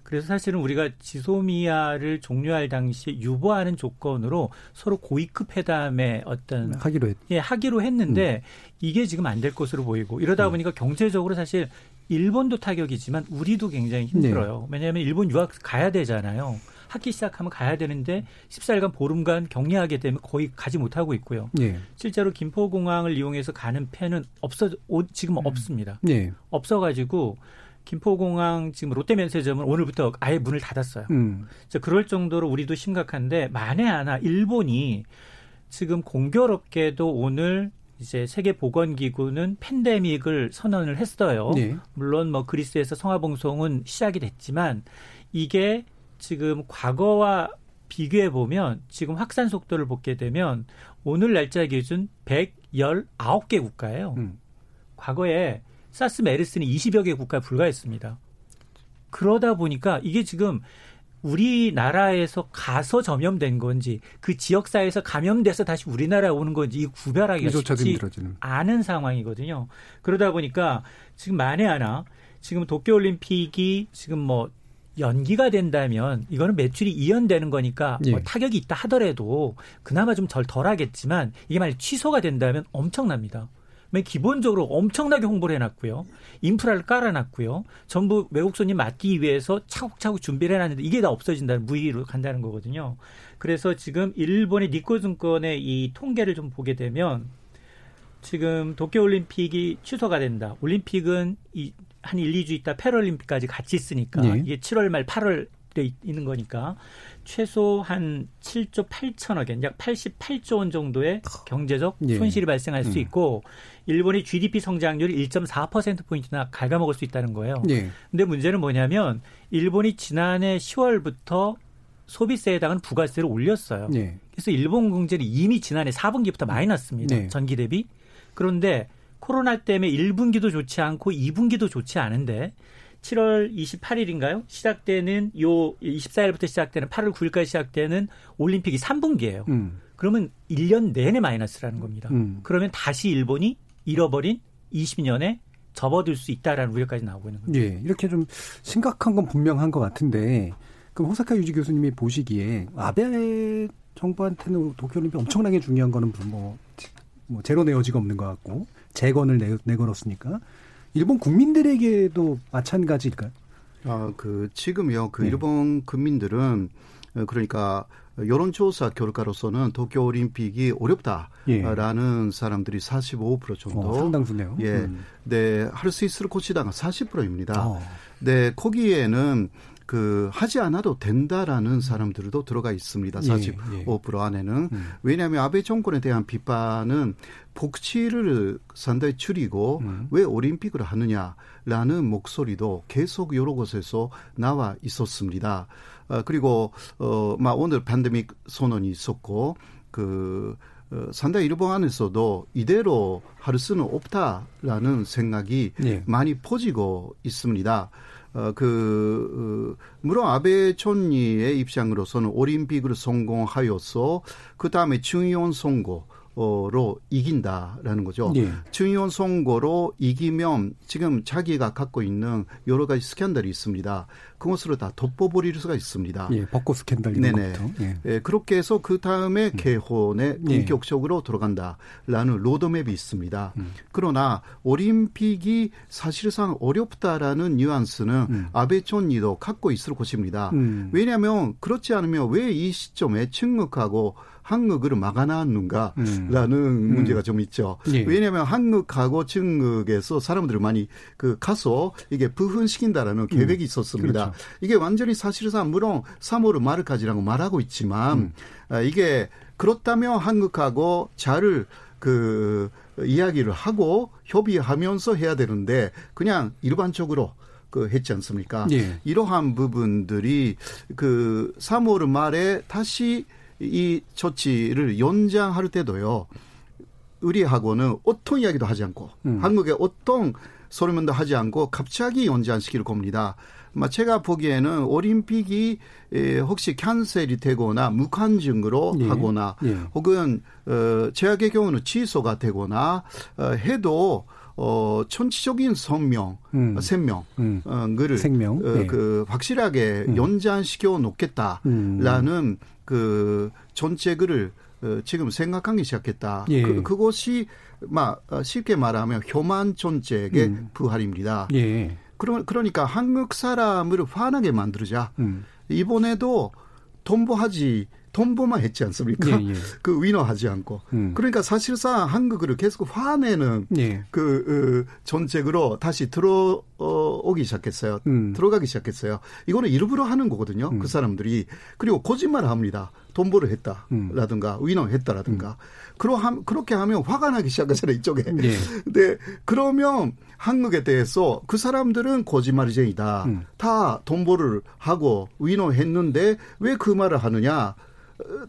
그래서 사실은 우리가 지소미아를 종료할 당시에 유보하는 조건으로 서로 고위급 회담에 어떤 하기로 했. 예, 하기로 했는데 음. 이게 지금 안 될 것으로 보이고 이러다 음. 보니까 경제적으로 사실 일본도 타격이지만 우리도 굉장히 힘들어요. 네. 왜냐하면 일본 유학 가야 되잖아요. 학기 시작하면 가야 되는데 14일간 보름간 격리하게 되면 거의 가지 못하고 있고요. 네. 실제로 김포공항을 이용해서 가는 팬은 없어 지금 음. 없습니다. 네. 없어가지고 김포공항 지금 롯데면세점은 오늘부터 아예 문을 닫았어요. 음. 그럴 정도로 우리도 심각한데 만에 하나 일본이 지금 공교롭게도 오늘 이제 세계 보건기구는 팬데믹을 선언을 했어요. 네. 물론 뭐 그리스에서 성화봉송은 시작이 됐지만 이게 지금 과거와 비교해 보면 지금 확산 속도를 보게 되면 오늘 날짜 기준 119개 국가예요. 음. 과거에 사스 메르스는 20여 개 국가에 불과했습니다. 그러다 보니까 이게 지금 우리나라에서 가서 전염된 건지 그 지역사회에서 감염돼서 다시 우리나라에 오는 건지 이 구별하기가 쉽지 힘들어지는. 않은 상황이거든요. 그러다 보니까 지금 만에 하나 지금 도쿄올림픽이 지금 뭐 연기가 된다면 이거는 매출이 이연되는 거니까 뭐 예. 뭐 타격이 있다 하더라도 그나마 좀 덜 덜하겠지만 이게 만약 취소가 된다면 엄청납니다. 기본적으로 엄청나게 홍보를 해놨고요. 인프라를 깔아놨고요. 전부 외국 손님 맞기 위해서 차곡차곡 준비를 해놨는데 이게 다 없어진다는 무의로 간다는 거거든요. 그래서 지금 일본의 니코 증권의 이 통계를 좀 보게 되면 지금 도쿄올림픽이 취소가 된다. 올림픽은 이, 한 1, 2주 있다 패럴림픽까지 같이 있으니까 네. 이게 7월 말 8월 돼 있는 거니까 최소 한 7조 8천억 엔, 약 88조 원 정도의 경제적 예. 손실이 발생할 수 음. 있고 일본의 GDP 성장률이 1.4% 포인트나 갉아먹을 수 있다는 거예요. 예. 근데 문제는 뭐냐면 일본이 지난해 10월부터 소비세에 해당하는 부가세를 올렸어요. 예. 그래서 일본 경제는 이미 지난해 4분기부터 많이 났습니다. 네. 전기 대비. 그런데 코로나 때문에 1분기도 좋지 않고 2분기도 좋지 않은데 7월 28일인가요? 시작되는 요 24일부터 시작되는 8월 9일까지 시작되는 올림픽이 3분기예요. 음. 그러면 1년 내내 마이너스라는 겁니다. 음. 그러면 다시 일본이 잃어버린 20년에 접어들 수 있다라는 우려까지 나오고 있는 거죠. 예, 이렇게 좀 심각한 건 분명한 것 같은데 그럼 호사카 유지 교수님이 보시기에 아베 정부한테는 도쿄올림픽 엄청나게 중요한 거는 뭐, 뭐 제로 내어지가 없는 것 같고 재건을 내, 내걸었으니까 일본 국민들에게도 마찬가지일까요? 아, 그 지금요. 그 네. 일본 국민들은 어, 그러니까 여론조사 결과로서는 도쿄 올림픽이 어렵다라는 예. 사람들이 45% 정도. 어, 상당수네요. 예. 음. 네, 할 수 있을 것이다가 40%입니다. 어. 네, 거기에는 그 하지 않아도 된다라는 사람들도 들어가 있습니다. 45% 예, 예. 안에는 음. 왜냐하면 아베 정권에 대한 비판은 복지를 상당히 줄이고 음. 왜 올림픽을 하느냐라는 목소리도 계속 여러 곳에서 나와 있었습니다. 어, 그리고 어막 오늘 팬데믹 선언이 있었고 그 어, 상당히 일본 안에서도 이대로 할 수는 없다라는 생각이 네. 많이 퍼지고 있습니다. 어, 그, 어, 물론 아베 총리의 입장으로서는 올림픽을 성공하여서 그 다음에 중의원 선거, 로 이긴다라는 거죠. 네. 중의원 선거로 이기면 지금 자기가 갖고 있는 여러 가지 스캔들이 있습니다. 그것으로 다 덮어버릴 수가 있습니다. 예, 벚꽃 스캔들 네네. 예. 예. 그렇게 해서 그 다음에 음. 개헌에 예. 본격적으로 예. 들어간다라는 로드맵이 있습니다. 음. 그러나 올림픽이 사실상 어렵다라는 뉘앙스는 음. 아베 총리도 갖고 있을 것입니다. 음. 왜냐하면 그렇지 않으면 왜 이 시점에 침묵하고 한국을 막아놨는가라는 음. 문제가 좀 있죠. 예. 왜냐하면 한국하고 중국에서 사람들을 많이 그 가서 이게 부흥시킨다라는 음. 계획이 있었습니다. 그렇죠. 이게 완전히 사실상 물론 3월 말까지라고 말하고 있지만 음. 아, 이게 그렇다면 한국하고 잘그 이야기를 하고 협의하면서 해야 되는데 그냥 일반적으로 그 했지 않습니까? 예. 이러한 부분들이 그 3월 말에 다시 이 조치를 연장할 때도요. 의리하고는 어떤 이야기도 하지 않고 음. 한국의 어떤 소리면도 하지 않고 갑자기 연장시킬 겁니다. 제가 보기에는 올림픽이 혹시 캔슬이 되거나 무관중으로 예. 하거나 예. 혹은 어 제약의 경우는 취소가 되거나 어 해도 어 전체적인 성명, 음. 생명, 음. 어, 를 생명, 어, 예. 그 확실하게 음. 연장시켜 놓겠다라는 음. 그 전체글을 어, 지금 생각하기 시작했다. 예. 그, 그것이 막 어, 쉽게 말하면 교만 정책의 음. 부활입니다. 예. 그러, 그러니까 한국 사람을 화나게 만들자. 음. 이번에도 돈보하지 돈보만 했지 않습니까? 예, 예. <laughs> 그 위너하지 않고. 음. 그러니까 사실상 한국을 계속 화내는 예. 그 어, 정책으로 다시 들어오기 시작했어요. 음. 들어가기 시작했어요. 이거는 일부러 하는 거거든요. 음. 그 사람들이 그리고 거짓말을 합니다. 돈보를 했다라든가 음. 위너 했다라든가. 음. 그러 그렇게 하면 화가 나기 시작하잖아요 이쪽에. <laughs> 네. 네. 그러면 한국에 대해서 그 사람들은 거짓말쟁이다. 음. 다 돈보를 하고 위너 했는데 왜 그 말을 하느냐?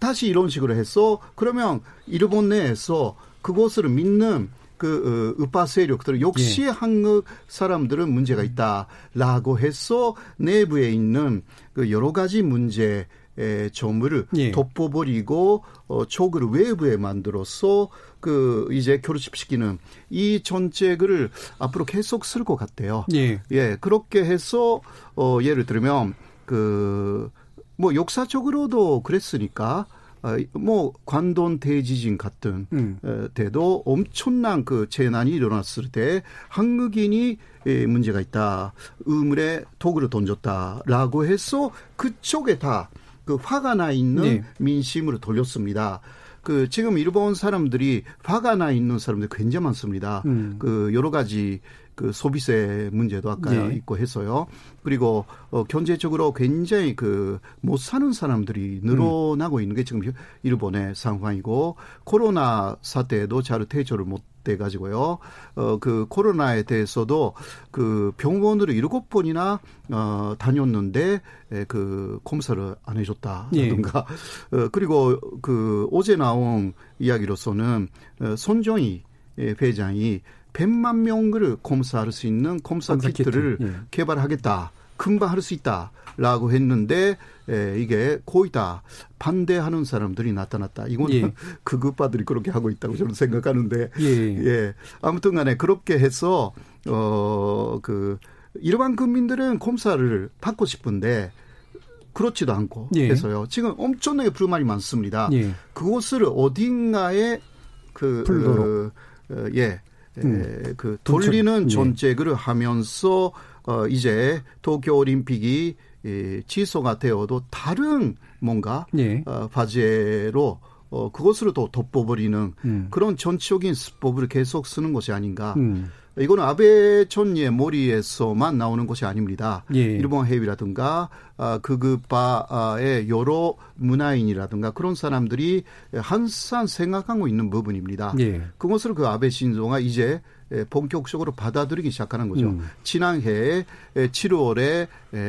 다시 이런 식으로 했어. 그러면 일본 내에서 그것을 믿는 그 어, 우파 세력들 역시 예. 한국 사람들은 문제가 있다라고 해서 내부에 있는 그 여러 가지 문제 에 점을 예. 덮어버리고 어 촉을 외부에 만들어서 그 이제 결집시키는 이 정책을 앞으로 계속 쓸 것 같아요. 예. 예 그렇게 해서 어 예를 들면 그 뭐 역사적으로도 그랬으니까 어, 뭐 관돈 대지진 같은 음. 때도 엄청난 그 재난이 일어났을 때 한국인이 문제가 있다. 의물에 도구를 던졌다라고 해서 그쪽에 다 그 화가 나 있는 네. 민심으로 돌렸습니다. 그 지금 일본 사람들이 화가 나 있는 사람들 굉장히 많습니다. 음. 그 여러 가지 그 소비세 문제도 아까 네. 있고 해서요. 그리고 어 경제적으로 굉장히 그 못 사는 사람들이 늘어나고 음. 있는 게 지금 일본의 상황이고 코로나 사태에도 잘 대처를 못 돼 가지고요. 어 그 코로나에 대해서도 그 병원으로 일곱 번이나 어 다녔는데 에, 그 검사를 안 해줬다라든가. 예. 어 그리고 그 어제 나온 이야기로서는 어, 손정희 회장이 100만 명을 검사할 수 있는 검사, 검사 키트를 키트. 예. 개발하겠다. 금방 할 수 있다. 라고 했는데 에, 이게 거의 다 반대하는 사람들이 나타났다. 이거는 예. <laughs> 극우파들이 그렇게 하고 있다고 저는 생각하는데 예. 예. 아무튼 간에 그렇게 해서 어그 일반 국민들은 검사를 받고 싶은데 그렇지도 않고 예. 해서요. 지금 엄청나게 불만이 많습니다. 예. 그것을 어딘가에 그 어, 예. 음. 그 돌리는 정책을 예. 하면서 어 이제 도쿄 올림픽이 예, 취소가 되어도 다른 뭔가 예. 어, 과제로 어 그것으로 또 덮어버리는 음. 그런 전적인 수법을 계속 쓰는 것이 아닌가. 음. 이거는 아베 총리의 머리에서만 나오는 것이 아닙니다. 예. 일본 해외라든가 아, 극우파의 여러 문화인이라든가 그런 사람들이 항상 생각하고 있는 부분입니다. 예. 그것을 그 아베 신조가 이제 본격적으로 받아들이기 시작하는 거죠. 음. 지난해 7월에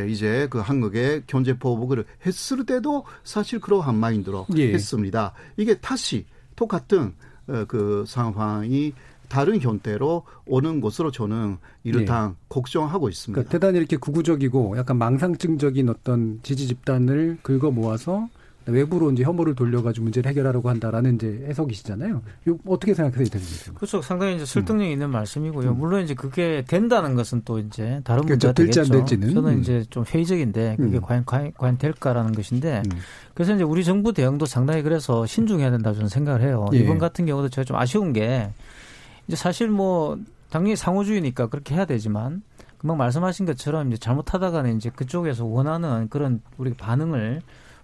이제 그 한국의 경제 보복을 했을 때도 사실 그러한 마인드로 예. 했습니다. 이게 다시 똑같은 어, 그 상황이 다른 형태로 오는 것으로 저는 이를탕 네. 걱정하고 있습니다. 그러니까 대단히 이렇게 구구적이고 약간 망상증적인 어떤 지지 집단을 긁어 모아서 외부로 이제 혐오를 돌려가지고 문제를 해결하려고 한다라는 이제 해석이시잖아요. 이거 어떻게 생각하세요, 대표님? 그렇죠. 상당히 이제 설득력 음. 있는 말씀이고요. 음. 물론 이제 그게 된다는 것은 또 이제 다른 그렇죠. 문제가 되겠죠. 될지 안 될지는. 저는 음. 이제 좀 회의적인데 그게 음. 과연, 과연, 과연 될까라는 것인데 음. 그래서 이제 우리 정부 대응도 상당히 그래서 신중해야 된다 저는 생각을 해요. 예. 이번 같은 경우도 제가 좀 아쉬운 게 이제 사실 뭐 당연히 상호주의니까 그렇게 해야 되지만 금방 말씀하신 것처럼 이제 잘못하다가는 이제 그쪽에서 원하는 그런 우리 반응을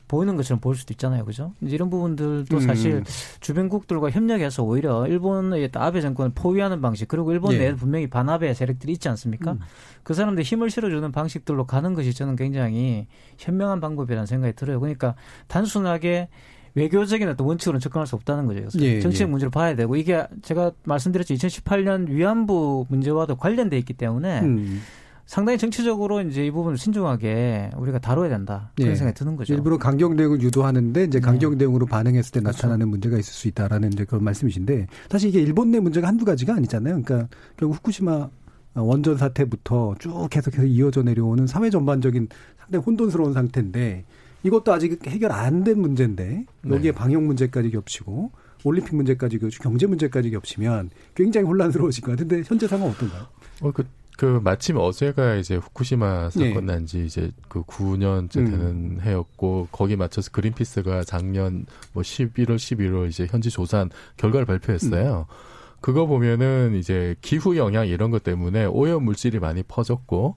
보이는 것처럼 보일 수도 있잖아요. 그죠? 이제 이런 부분들도 음. 사실 주변국들과 협력해서 오히려 일본의 아베 정권을 포위하는 방식 그리고 일본 예. 내에 분명히 반아베 세력들이 있지 않습니까? 음. 그 사람들 힘을 실어주는 방식들로 가는 것이 저는 굉장히 현명한 방법이라는 생각이 들어요. 그러니까 단순하게 외교적인 어떤 원칙으로는 접근할 수 없다는 거죠. 예, 정치적 예. 문제를 봐야 되고 이게 제가 말씀드렸죠. 2018년 위안부 문제와도 관련돼 있기 때문에 음. 상당히 정치적으로 이제 이 부분을 신중하게 우리가 다뤄야 된다. 그런 예. 생각이 드는 거죠. 일부러 강경 대응을 유도하는데 이제 네. 강경 대응으로 반응했을 때 그렇죠. 나타나는 문제가 있을 수 있다라는 이제 그런 말씀이신데 사실 이게 일본 내 문제가 한두 가지가 아니잖아요. 그러니까 결국 후쿠시마 원전 사태부터 쭉 계속해서 이어져 내려오는 사회 전반적인 상당히 혼돈스러운 상태인데 이것도 아직 해결 안 된 문제인데 여기에 네. 방역 문제까지 겹치고 올림픽 문제까지 겹치고 경제 문제까지 겹치면 굉장히 혼란스러워질 것 같은데 현재 상황 어떤가요? 어, 그, 그 마침 어제가 이제 후쿠시마 사건 네. 난지 이제 그 9년째 음. 되는 음. 해였고 거기 맞춰서 그린피스가 작년 뭐 11월 11월 이제 현지 조사 결과를 발표했어요. 음. 그거 보면은 이제 기후 영향 이런 것 때문에 오염 물질이 많이 퍼졌고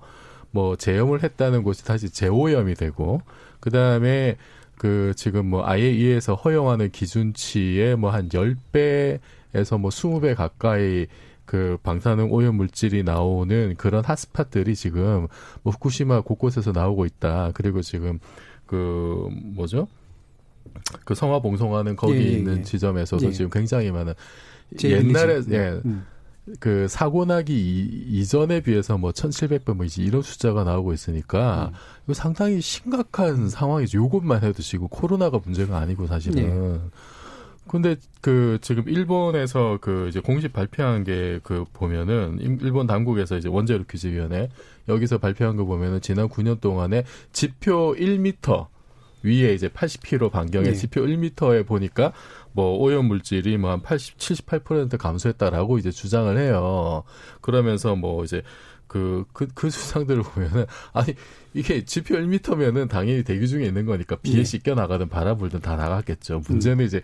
뭐 제염을 했다는 곳이 다시 재오염이 되고 그 다음에 그 지금 뭐 IAEA에서 허용하는 기준치의 뭐한 10배에서 뭐 20배 가까이 그 방사능 오염 물질이 나오는 그런 핫스팟들이 지금 뭐 후쿠시마 곳곳에서 나오고 있다. 그리고 지금 그 뭐죠? 그 성화 봉송하는 거기 예, 예, 있는 예. 지점에서도 예. 지금 굉장히 많은 옛날에 예. 음. 그 사고 나기 이, 전에 비해서 뭐 1,700배 뭐 이제 이런 숫자가 나오고 있으니까 음. 이거 상당히 심각한 상황이죠. 요것만 해도 지금 코로나가 문제가 아니고 사실은. 네. 근데 그 지금 일본에서 그 이제 공식 발표한 게 그 보면은 일본 당국에서 이제 원자력 규제위원회 여기서 발표한 거 보면은 지난 9년 동안에 지표 1미터 위에 이제 80km 반경의 네. 지표 1미터에 보니까 뭐 오염 물질이 뭐 한 80, 78% 감소했다라고 이제 주장을 해요. 그러면서 뭐 이제 그, 그, 그 수상들을 보면은, 아니, 이게 지표 1미터면은 당연히 대기 중에 있는 거니까 비에 네. 씻겨 나가든 바람 불든 다 나갔겠죠. 문제는 음. 이제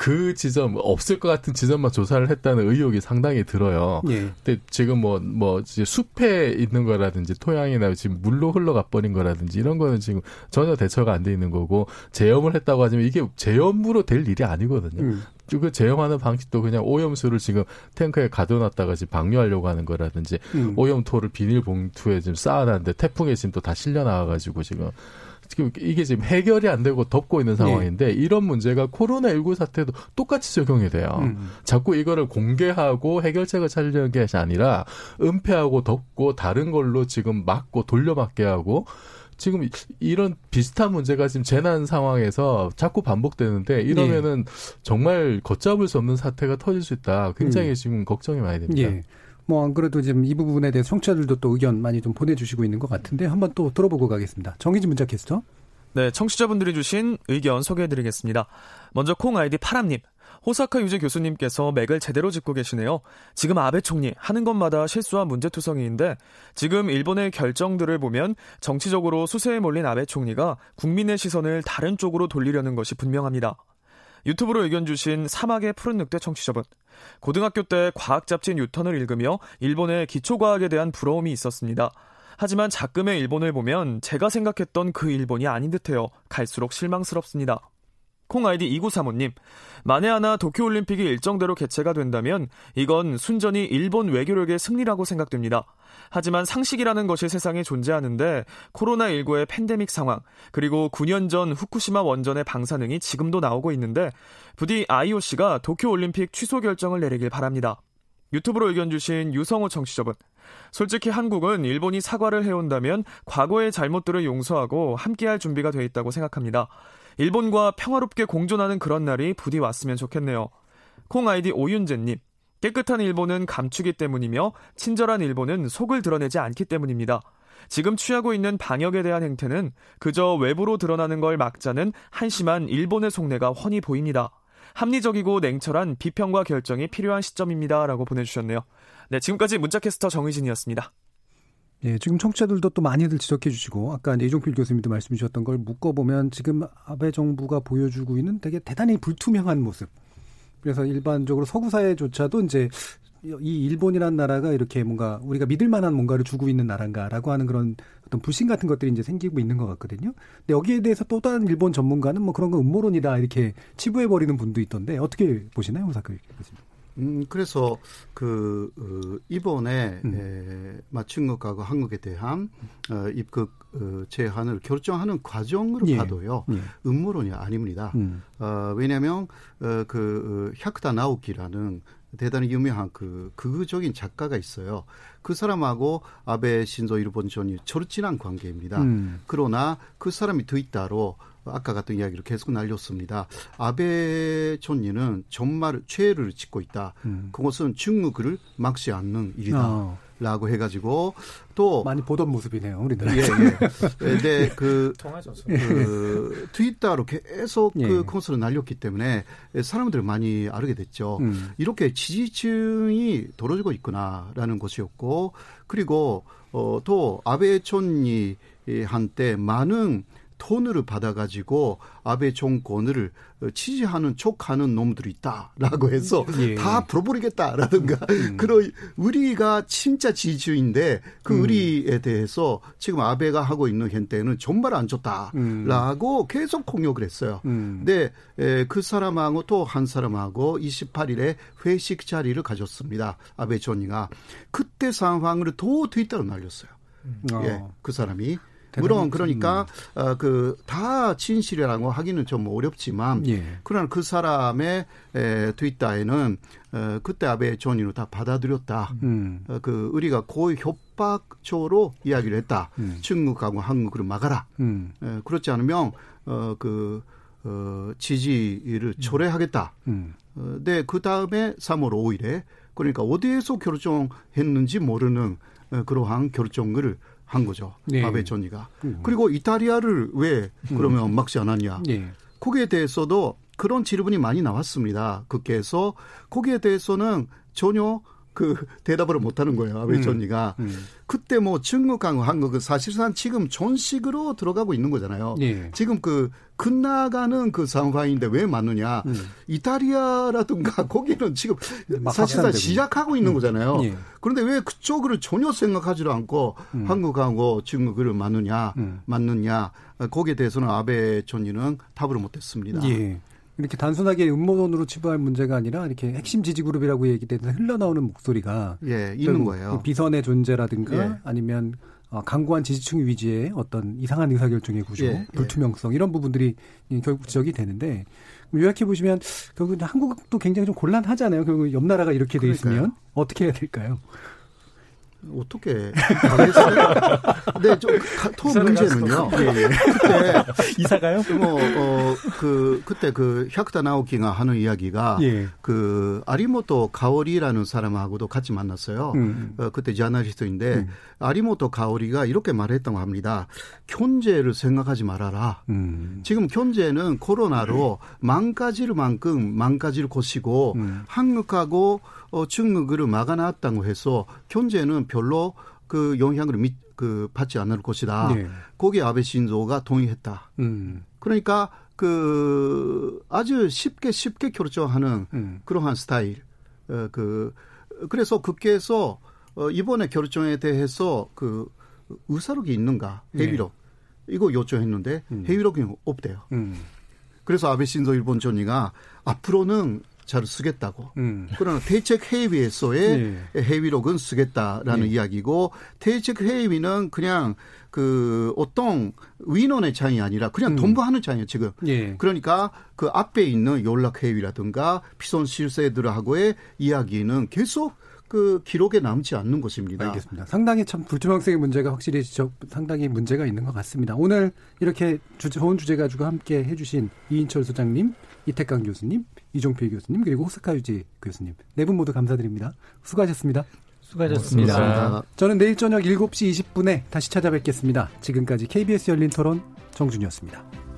그 지점 없을 것 같은 지점만 조사를 했다는 의혹이 상당히 들어요. 예. 근데 지금 뭐뭐 뭐 이제 숲에 있는 거라든지 토양이나 지금 물로 흘러가 버린 거라든지 이런 거는 지금 전혀 대처가 안 돼 있는 거고 제염을 했다고 하지만 이게 제염으로 될 일이 아니거든요. 음. 그 제형하는 방식도 그냥 오염수를 지금 탱크에 가둬놨다가 지금 방류하려고 하는 거라든지 음. 오염토를 비닐봉투에 지금 쌓아놨는데 태풍에 지금 또 다 실려 나와가지고 지금 지금 이게 지금 해결이 안 되고 덮고 있는 상황인데 네. 이런 문제가 코로나19 사태도 똑같이 적용이 돼요. 음. 자꾸 이거를 공개하고 해결책을 찾으려는 게 아니라 은폐하고 덮고 다른 걸로 지금 막고 돌려막게 하고 지금 이런 비슷한 문제가 지금 재난 상황에서 자꾸 반복되는데 이러면은 네. 정말 걷잡을 수 없는 사태가 터질 수 있다. 굉장히 음. 지금 걱정이 많이 됩니다. 예. 뭐 안 그래도 지금 이 부분에 대해 청취자들도 또 의견 많이 좀 보내주시고 있는 것 같은데 한번 또 들어보고 가겠습니다. 정희진 문자 캐스터. 네, 청취자분들이 주신 의견 소개해드리겠습니다. 먼저 콩 아이디 파람님. 호사카 유재 교수님께서 맥을 제대로 짚고 계시네요. 지금 아베 총리 하는 것마다 실수와 문제투성이인데 지금 일본의 결정들을 보면 정치적으로 수세에 몰린 아베 총리가 국민의 시선을 다른 쪽으로 돌리려는 것이 분명합니다. 유튜브로 의견 주신 사막의 푸른 늑대 청취자분. 고등학교 때 과학 잡지 뉴턴을 읽으며 일본의 기초과학에 대한 부러움이 있었습니다. 하지만 작금의 일본을 보면 제가 생각했던 그 일본이 아닌 듯해요. 갈수록 실망스럽습니다. 콩 아이디 2935님, 만에 하나 도쿄올림픽이 일정대로 개최가 된다면 이건 순전히 일본 외교력의 승리라고 생각됩니다. 하지만 상식이라는 것이 세상에 존재하는데 코로나19의 팬데믹 상황, 그리고 9년 전 후쿠시마 원전의 방사능이 지금도 나오고 있는데 부디 IOC가 도쿄올림픽 취소 결정을 내리길 바랍니다. 유튜브로 의견 주신 유성호 청취자분. 솔직히 한국은 일본이 사과를 해온다면 과거의 잘못들을 용서하고 함께할 준비가 돼 있다고 생각합니다. 일본과 평화롭게 공존하는 그런 날이 부디 왔으면 좋겠네요. 콩 아이디 오윤재님. 깨끗한 일본은 감추기 때문이며 친절한 일본은 속을 드러내지 않기 때문입니다. 지금 취하고 있는 방역에 대한 행태는 그저 외부로 드러나는 걸 막자는 한심한 일본의 속내가 훤히 보입니다. 합리적이고 냉철한 비평과 결정이 필요한 시점입니다. 라고 보내주셨네요. 네, 지금까지 문자캐스터 정의진이었습니다. 예, 지금 청취자들도 또 많이들 지적해 주시고 아까 이종필 교수님도 말씀 주셨던 걸 묶어 보면 지금 아베 정부가 보여주고 있는 되게 대단히 불투명한 모습. 그래서 일반적으로 서구 사회조차도 이제 이 일본이라는 나라가 이렇게 뭔가 우리가 믿을 만한 뭔가를 주고 있는 나라인가라고 하는 그런 어떤 불신 같은 것들이 이제 생기고 있는 것 같거든요. 근데 여기에 대해서 또 다른 일본 전문가는 뭐 그런 거 음모론이다 이렇게 치부해 버리는 분도 있던데 어떻게 보시나요, 사카 교수님? 음, 그래서 그 어, 이번에 음. 에, 맞춤국하고 한국에 대한 어, 입국 어, 제한을 결정하는 과정으로 예. 봐도요 예. 음모론이 아닙니다. 음. 어, 왜냐하면 어, 그 혁다 어, 나오키라는 대단히 유명한 그 극우적인 작가가 있어요. 그 사람하고 아베 신조 일본 전이 절친한 관계입니다. 음. 그러나 그 사람이 트위터로 아까 같은 이야기를 계속 날렸습니다. 아베 촌리는 정말 죄를 짓고 있다. 음. 그것은 중국을 막지 않는 일이다. 어. 라고 해가지고 또 많이 보던 모습이네요 우리들. 예, 예. <laughs> 네, 그, 그 트위터로 계속 그 예. 그 콘서트를 날렸기 때문에 사람들을 많이 알게 됐죠. 음. 이렇게 지지층이 떨어지고 있구나라는 것이었고 그리고 어, 또 아베 촌리 한때 많은 돈을 받아가지고 아베 정권을 지지하는 촉하는 놈들이 있다라고 해서 예. 다 풀어버리겠다라든가 음. 그런 우리가 진짜 지지인데 그 음. 우리에 대해서 지금 아베가 하고 있는 현대는 정말 안 좋다라고 음. 계속 공격을 했어요. 음. 근데 에, 그 사람하고 또 한 사람하고 28일에 회식 자리를 가졌습니다. 아베 총리가 그때 상황을 또 트위터로 날렸어요. 음. 예, 어. 그 사람이 물론 그러니까 어, 그다 진실이라고 하기는 좀 어렵지만 예. 그러나 그 사람의 에, 트위터에는 어, 그때 아베 총리는 다 받아들였다. 음. 어, 그 우리가 거의 협박조로 이야기를 했다. 음. 중국하고 한국을 막아라. 음. 에, 그렇지 않으면 어 그 어, 지지를 음. 초래하겠다. 음. 어, 네, 그 다음에 3월 5일에 그러니까 어디에서 결정했는지 모르는 어, 그러한 결정을 한 거죠. 네. 아베 존이가. 음. 그리고 이탈리아를 왜 그러면 음. 막지 않았냐. 네. 거기에 대해서도 그런 질문이 많이 나왔습니다. 국회에서 거기에 대해서는 전혀 그 대답을 못 하는 거예요. 아베. 음. 음. 그때 뭐 중국하고 한국은 사실상 지금 전식으로 들어가고 있는 거잖아요. 네. 지금 그 끝나가는 그 상황인데 왜 맞느냐. 음. 이탈리아라든가 <laughs> 거기는 지금 사실상 시작하고 있는 음. 거잖아요. 예. 그런데 왜 그쪽으로 전혀 생각하지도 않고 음. 한국하고 중국을 맞느냐, 음. 맞느냐. 거기에 대해서는 아베 총리는 답을 못했습니다. 예. 이렇게 단순하게 음모론으로 치부할 문제가 아니라 이렇게 핵심 지지 그룹이라고 얘기되는 흘러나오는 목소리가 예, 있는 거예요. 비선의 존재라든가 예. 아니면 어, 강고한 지지층 위주의 어떤 이상한 의사결정의 구조, 예, 예. 불투명성 이런 부분들이 결국 지적이 되는데 요약해 보시면 결국 한국도 굉장히 좀 곤란하잖아요. 결국 옆 나라가 이렇게 돼 있으면 어떻게 해야 될까요? 어떻게 가겠어요? <laughs> 네, 좀토 문제는요. 예, 예. <laughs> 그때 이사가요? 뭐어그 그때 그 혁다 나오키가 하는 이야기가 예. 그 아리모토 가오리라는 사람하고도 같이 만났어요. 음. 어, 그때 저널리스트인데 음. 아리모토 가오리가 이렇게 말했다고 합니다. 견제를 생각하지 말아라. 음. 지금 견제는 코로나로 망가질 만큼 망가질 것이고 음. 한국하고 어, 중국을 막아놨다고 해서 현재는 별로 그 영향을 미, 그 받지 않을 것이다. 네. 거기에 아베 신조가 동의했다. 음. 그러니까 그 아주 쉽게 쉽게 결정하는 음. 그러한 스타일. 어, 그 그래서 국회에서 어, 이번에 결정에 대해서 그 의사록이 있는가 해위록 네. 이거 요청했는데 음. 해위록이 없대요. 음. 그래서 아베 신조 일본 총리가 앞으로는 잘 쓰겠다고. 음. 그러나 대책 회의에서의 네. 회의록은 쓰겠다라는 네. 이야기고 대책 회의는 그냥 그 어떤 위원의 차이 아니라 그냥 음. 동부하는 차이예요 지금. 예. 그러니까 그 앞에 있는 연락 회의라든가 피선 실세들하고의 이야기는 계속 그 기록에 남지 않는 것입니다. 알겠습니다. 상당히 참 불투명성의 문제가 확실히 저 상당히 문제가 있는 것 같습니다. 오늘 이렇게 주, 좋은 주제 가지고 함께 해주신 이인철 소장님, 이태강 교수님, 이종필 교수님 그리고 호스카 유지 교수님 네 분 모두 감사드립니다. 수고하셨습니다. 수고하셨습니다. 고맙습니다. 저는 내일 저녁 7시 20분에 다시 찾아뵙겠습니다. 지금까지 KBS 열린 토론 정준이었습니다.